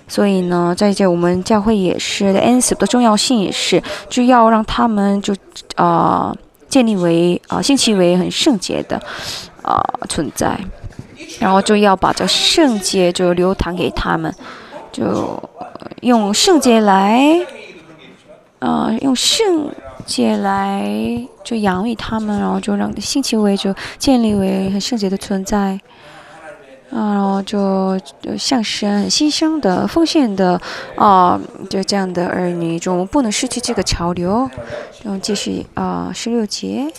所以呢，在这我们教会也是 a n s 的重要性也是，就要让他们就啊建立为啊信息为很圣洁的。啊，存在，然后就要把这圣洁就流淌给他们，就用圣洁来，啊，用圣洁来就养育他们，然后就让性情为就建立为很圣洁的存在，啊，然后就就向神牺牲的奉献的啊，就这样的儿女，就我们不能失去这个潮流，然后继续啊，十六节。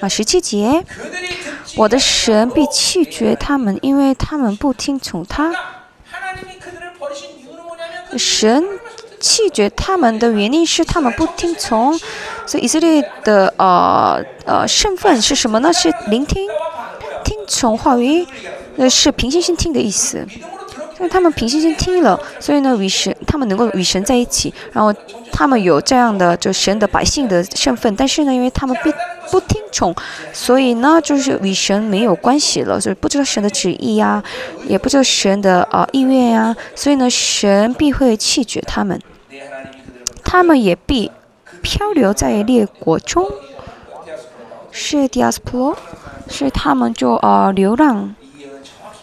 啊，十七节，我的神必弃绝他们，因为他们不听从他。神弃绝他们的原因是他们不听从，所以以色列的呃呃身份是什么呢？是聆听、听从话语，那是平心静听的意思。因为他们平心静听了，所以呢，与神他们能够与神在一起，然后他们有这样的就神的百姓的身份，但是呢，因为他们必。不听从，所以呢，就是与神没有关系了，就是不知道神的旨意呀，也不知道神的啊意愿呀，所以呢，神必会弃绝他们，他们也必漂流在列国中，是 diaspora，所以他们就啊流浪。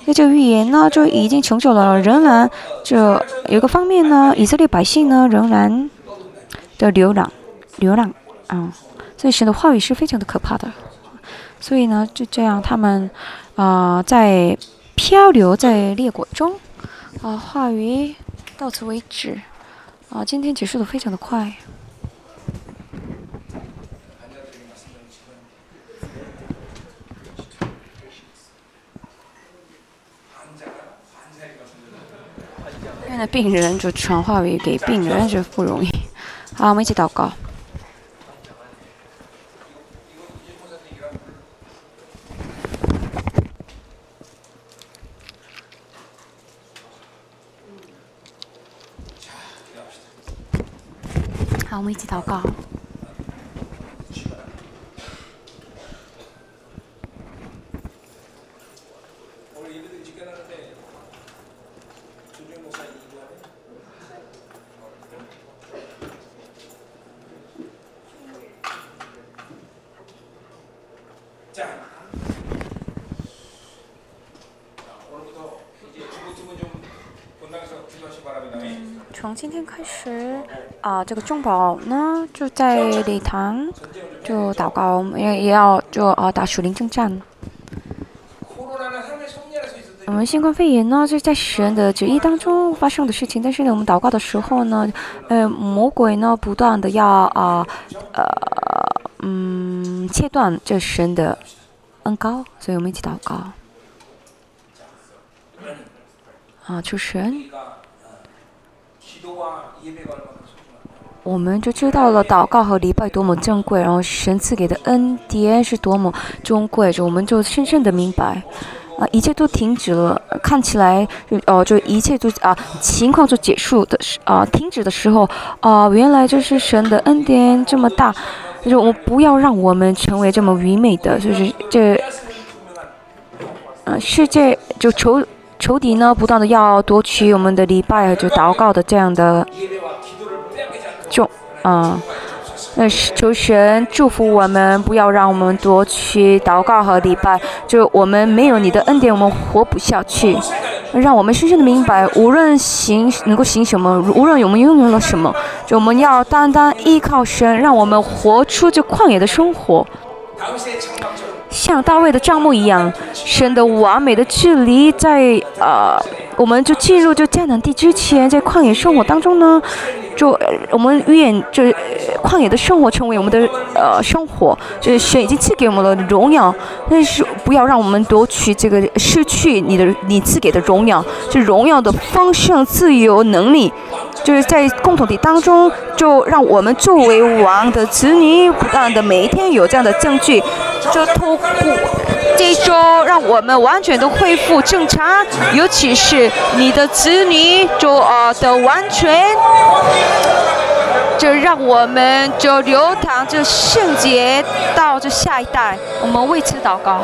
那这个预言呢，就已经成就了，仍然就有个方面呢，以色列百姓呢仍然的流浪，流浪啊。所以神的话语是非常的可怕的，所以呢，就这样，他们啊，在漂流在列国中，啊，话语到此为止，啊，今天结束的非常的快。现在病人就传话为给病人这不容易，好，我们一起祷告。好，我们一起祷告。从今天开始，啊，这个中宝呢就在礼堂就祷告，也也要就啊打属灵征战。我们新冠肺炎呢，是在神的旨意当中发生的事情。但是呢，我们祷告的时候呢，呃，魔鬼呢不断的要啊，呃，嗯，切断这神的恩高，所以我们一起祷告。啊，求神，我们就知道了祷告和礼拜多么珍贵，然后神赐给的恩典是多么珍贵，就我们就深深的明白。啊，一切都停止了，看起来就哦，就一切都啊，情况就结束的时啊，停止的时候啊，原来就是神的恩典这么大，就是我不要让我们成为这么愚昧的，就是这，嗯，世界就求仇敌呢，不断的要夺取我们的礼拜和就祷告的这样的，就啊。那是求神祝福我们，不要让我们夺取祷告和礼拜。就我们没有你的恩典，我们活不下去。让我们深深的明白，无论行能够行什么，无论我们拥有了什么，就我们要单单依靠神，让我们活出这旷野的生活，像大卫的帐幕一样。神的完美的距离，在呃，我们就进入这迦南地之前，在旷野生活当中呢。就我们愿这旷野的生活成为我们的呃生活，就是神已经赐给我们了荣耀，但是不要让我们夺取这个失去你的你赐给的荣耀，这荣耀的丰盛、自由、能力，就是在共同体当中，就让我们作为王的子女，不断的每一天有这样的证据，就透过。这一周，让我们完全的恢复正常，尤其是你的子女就呃的完全，就让我们就流淌着圣洁到这下一代，我们为此祷告。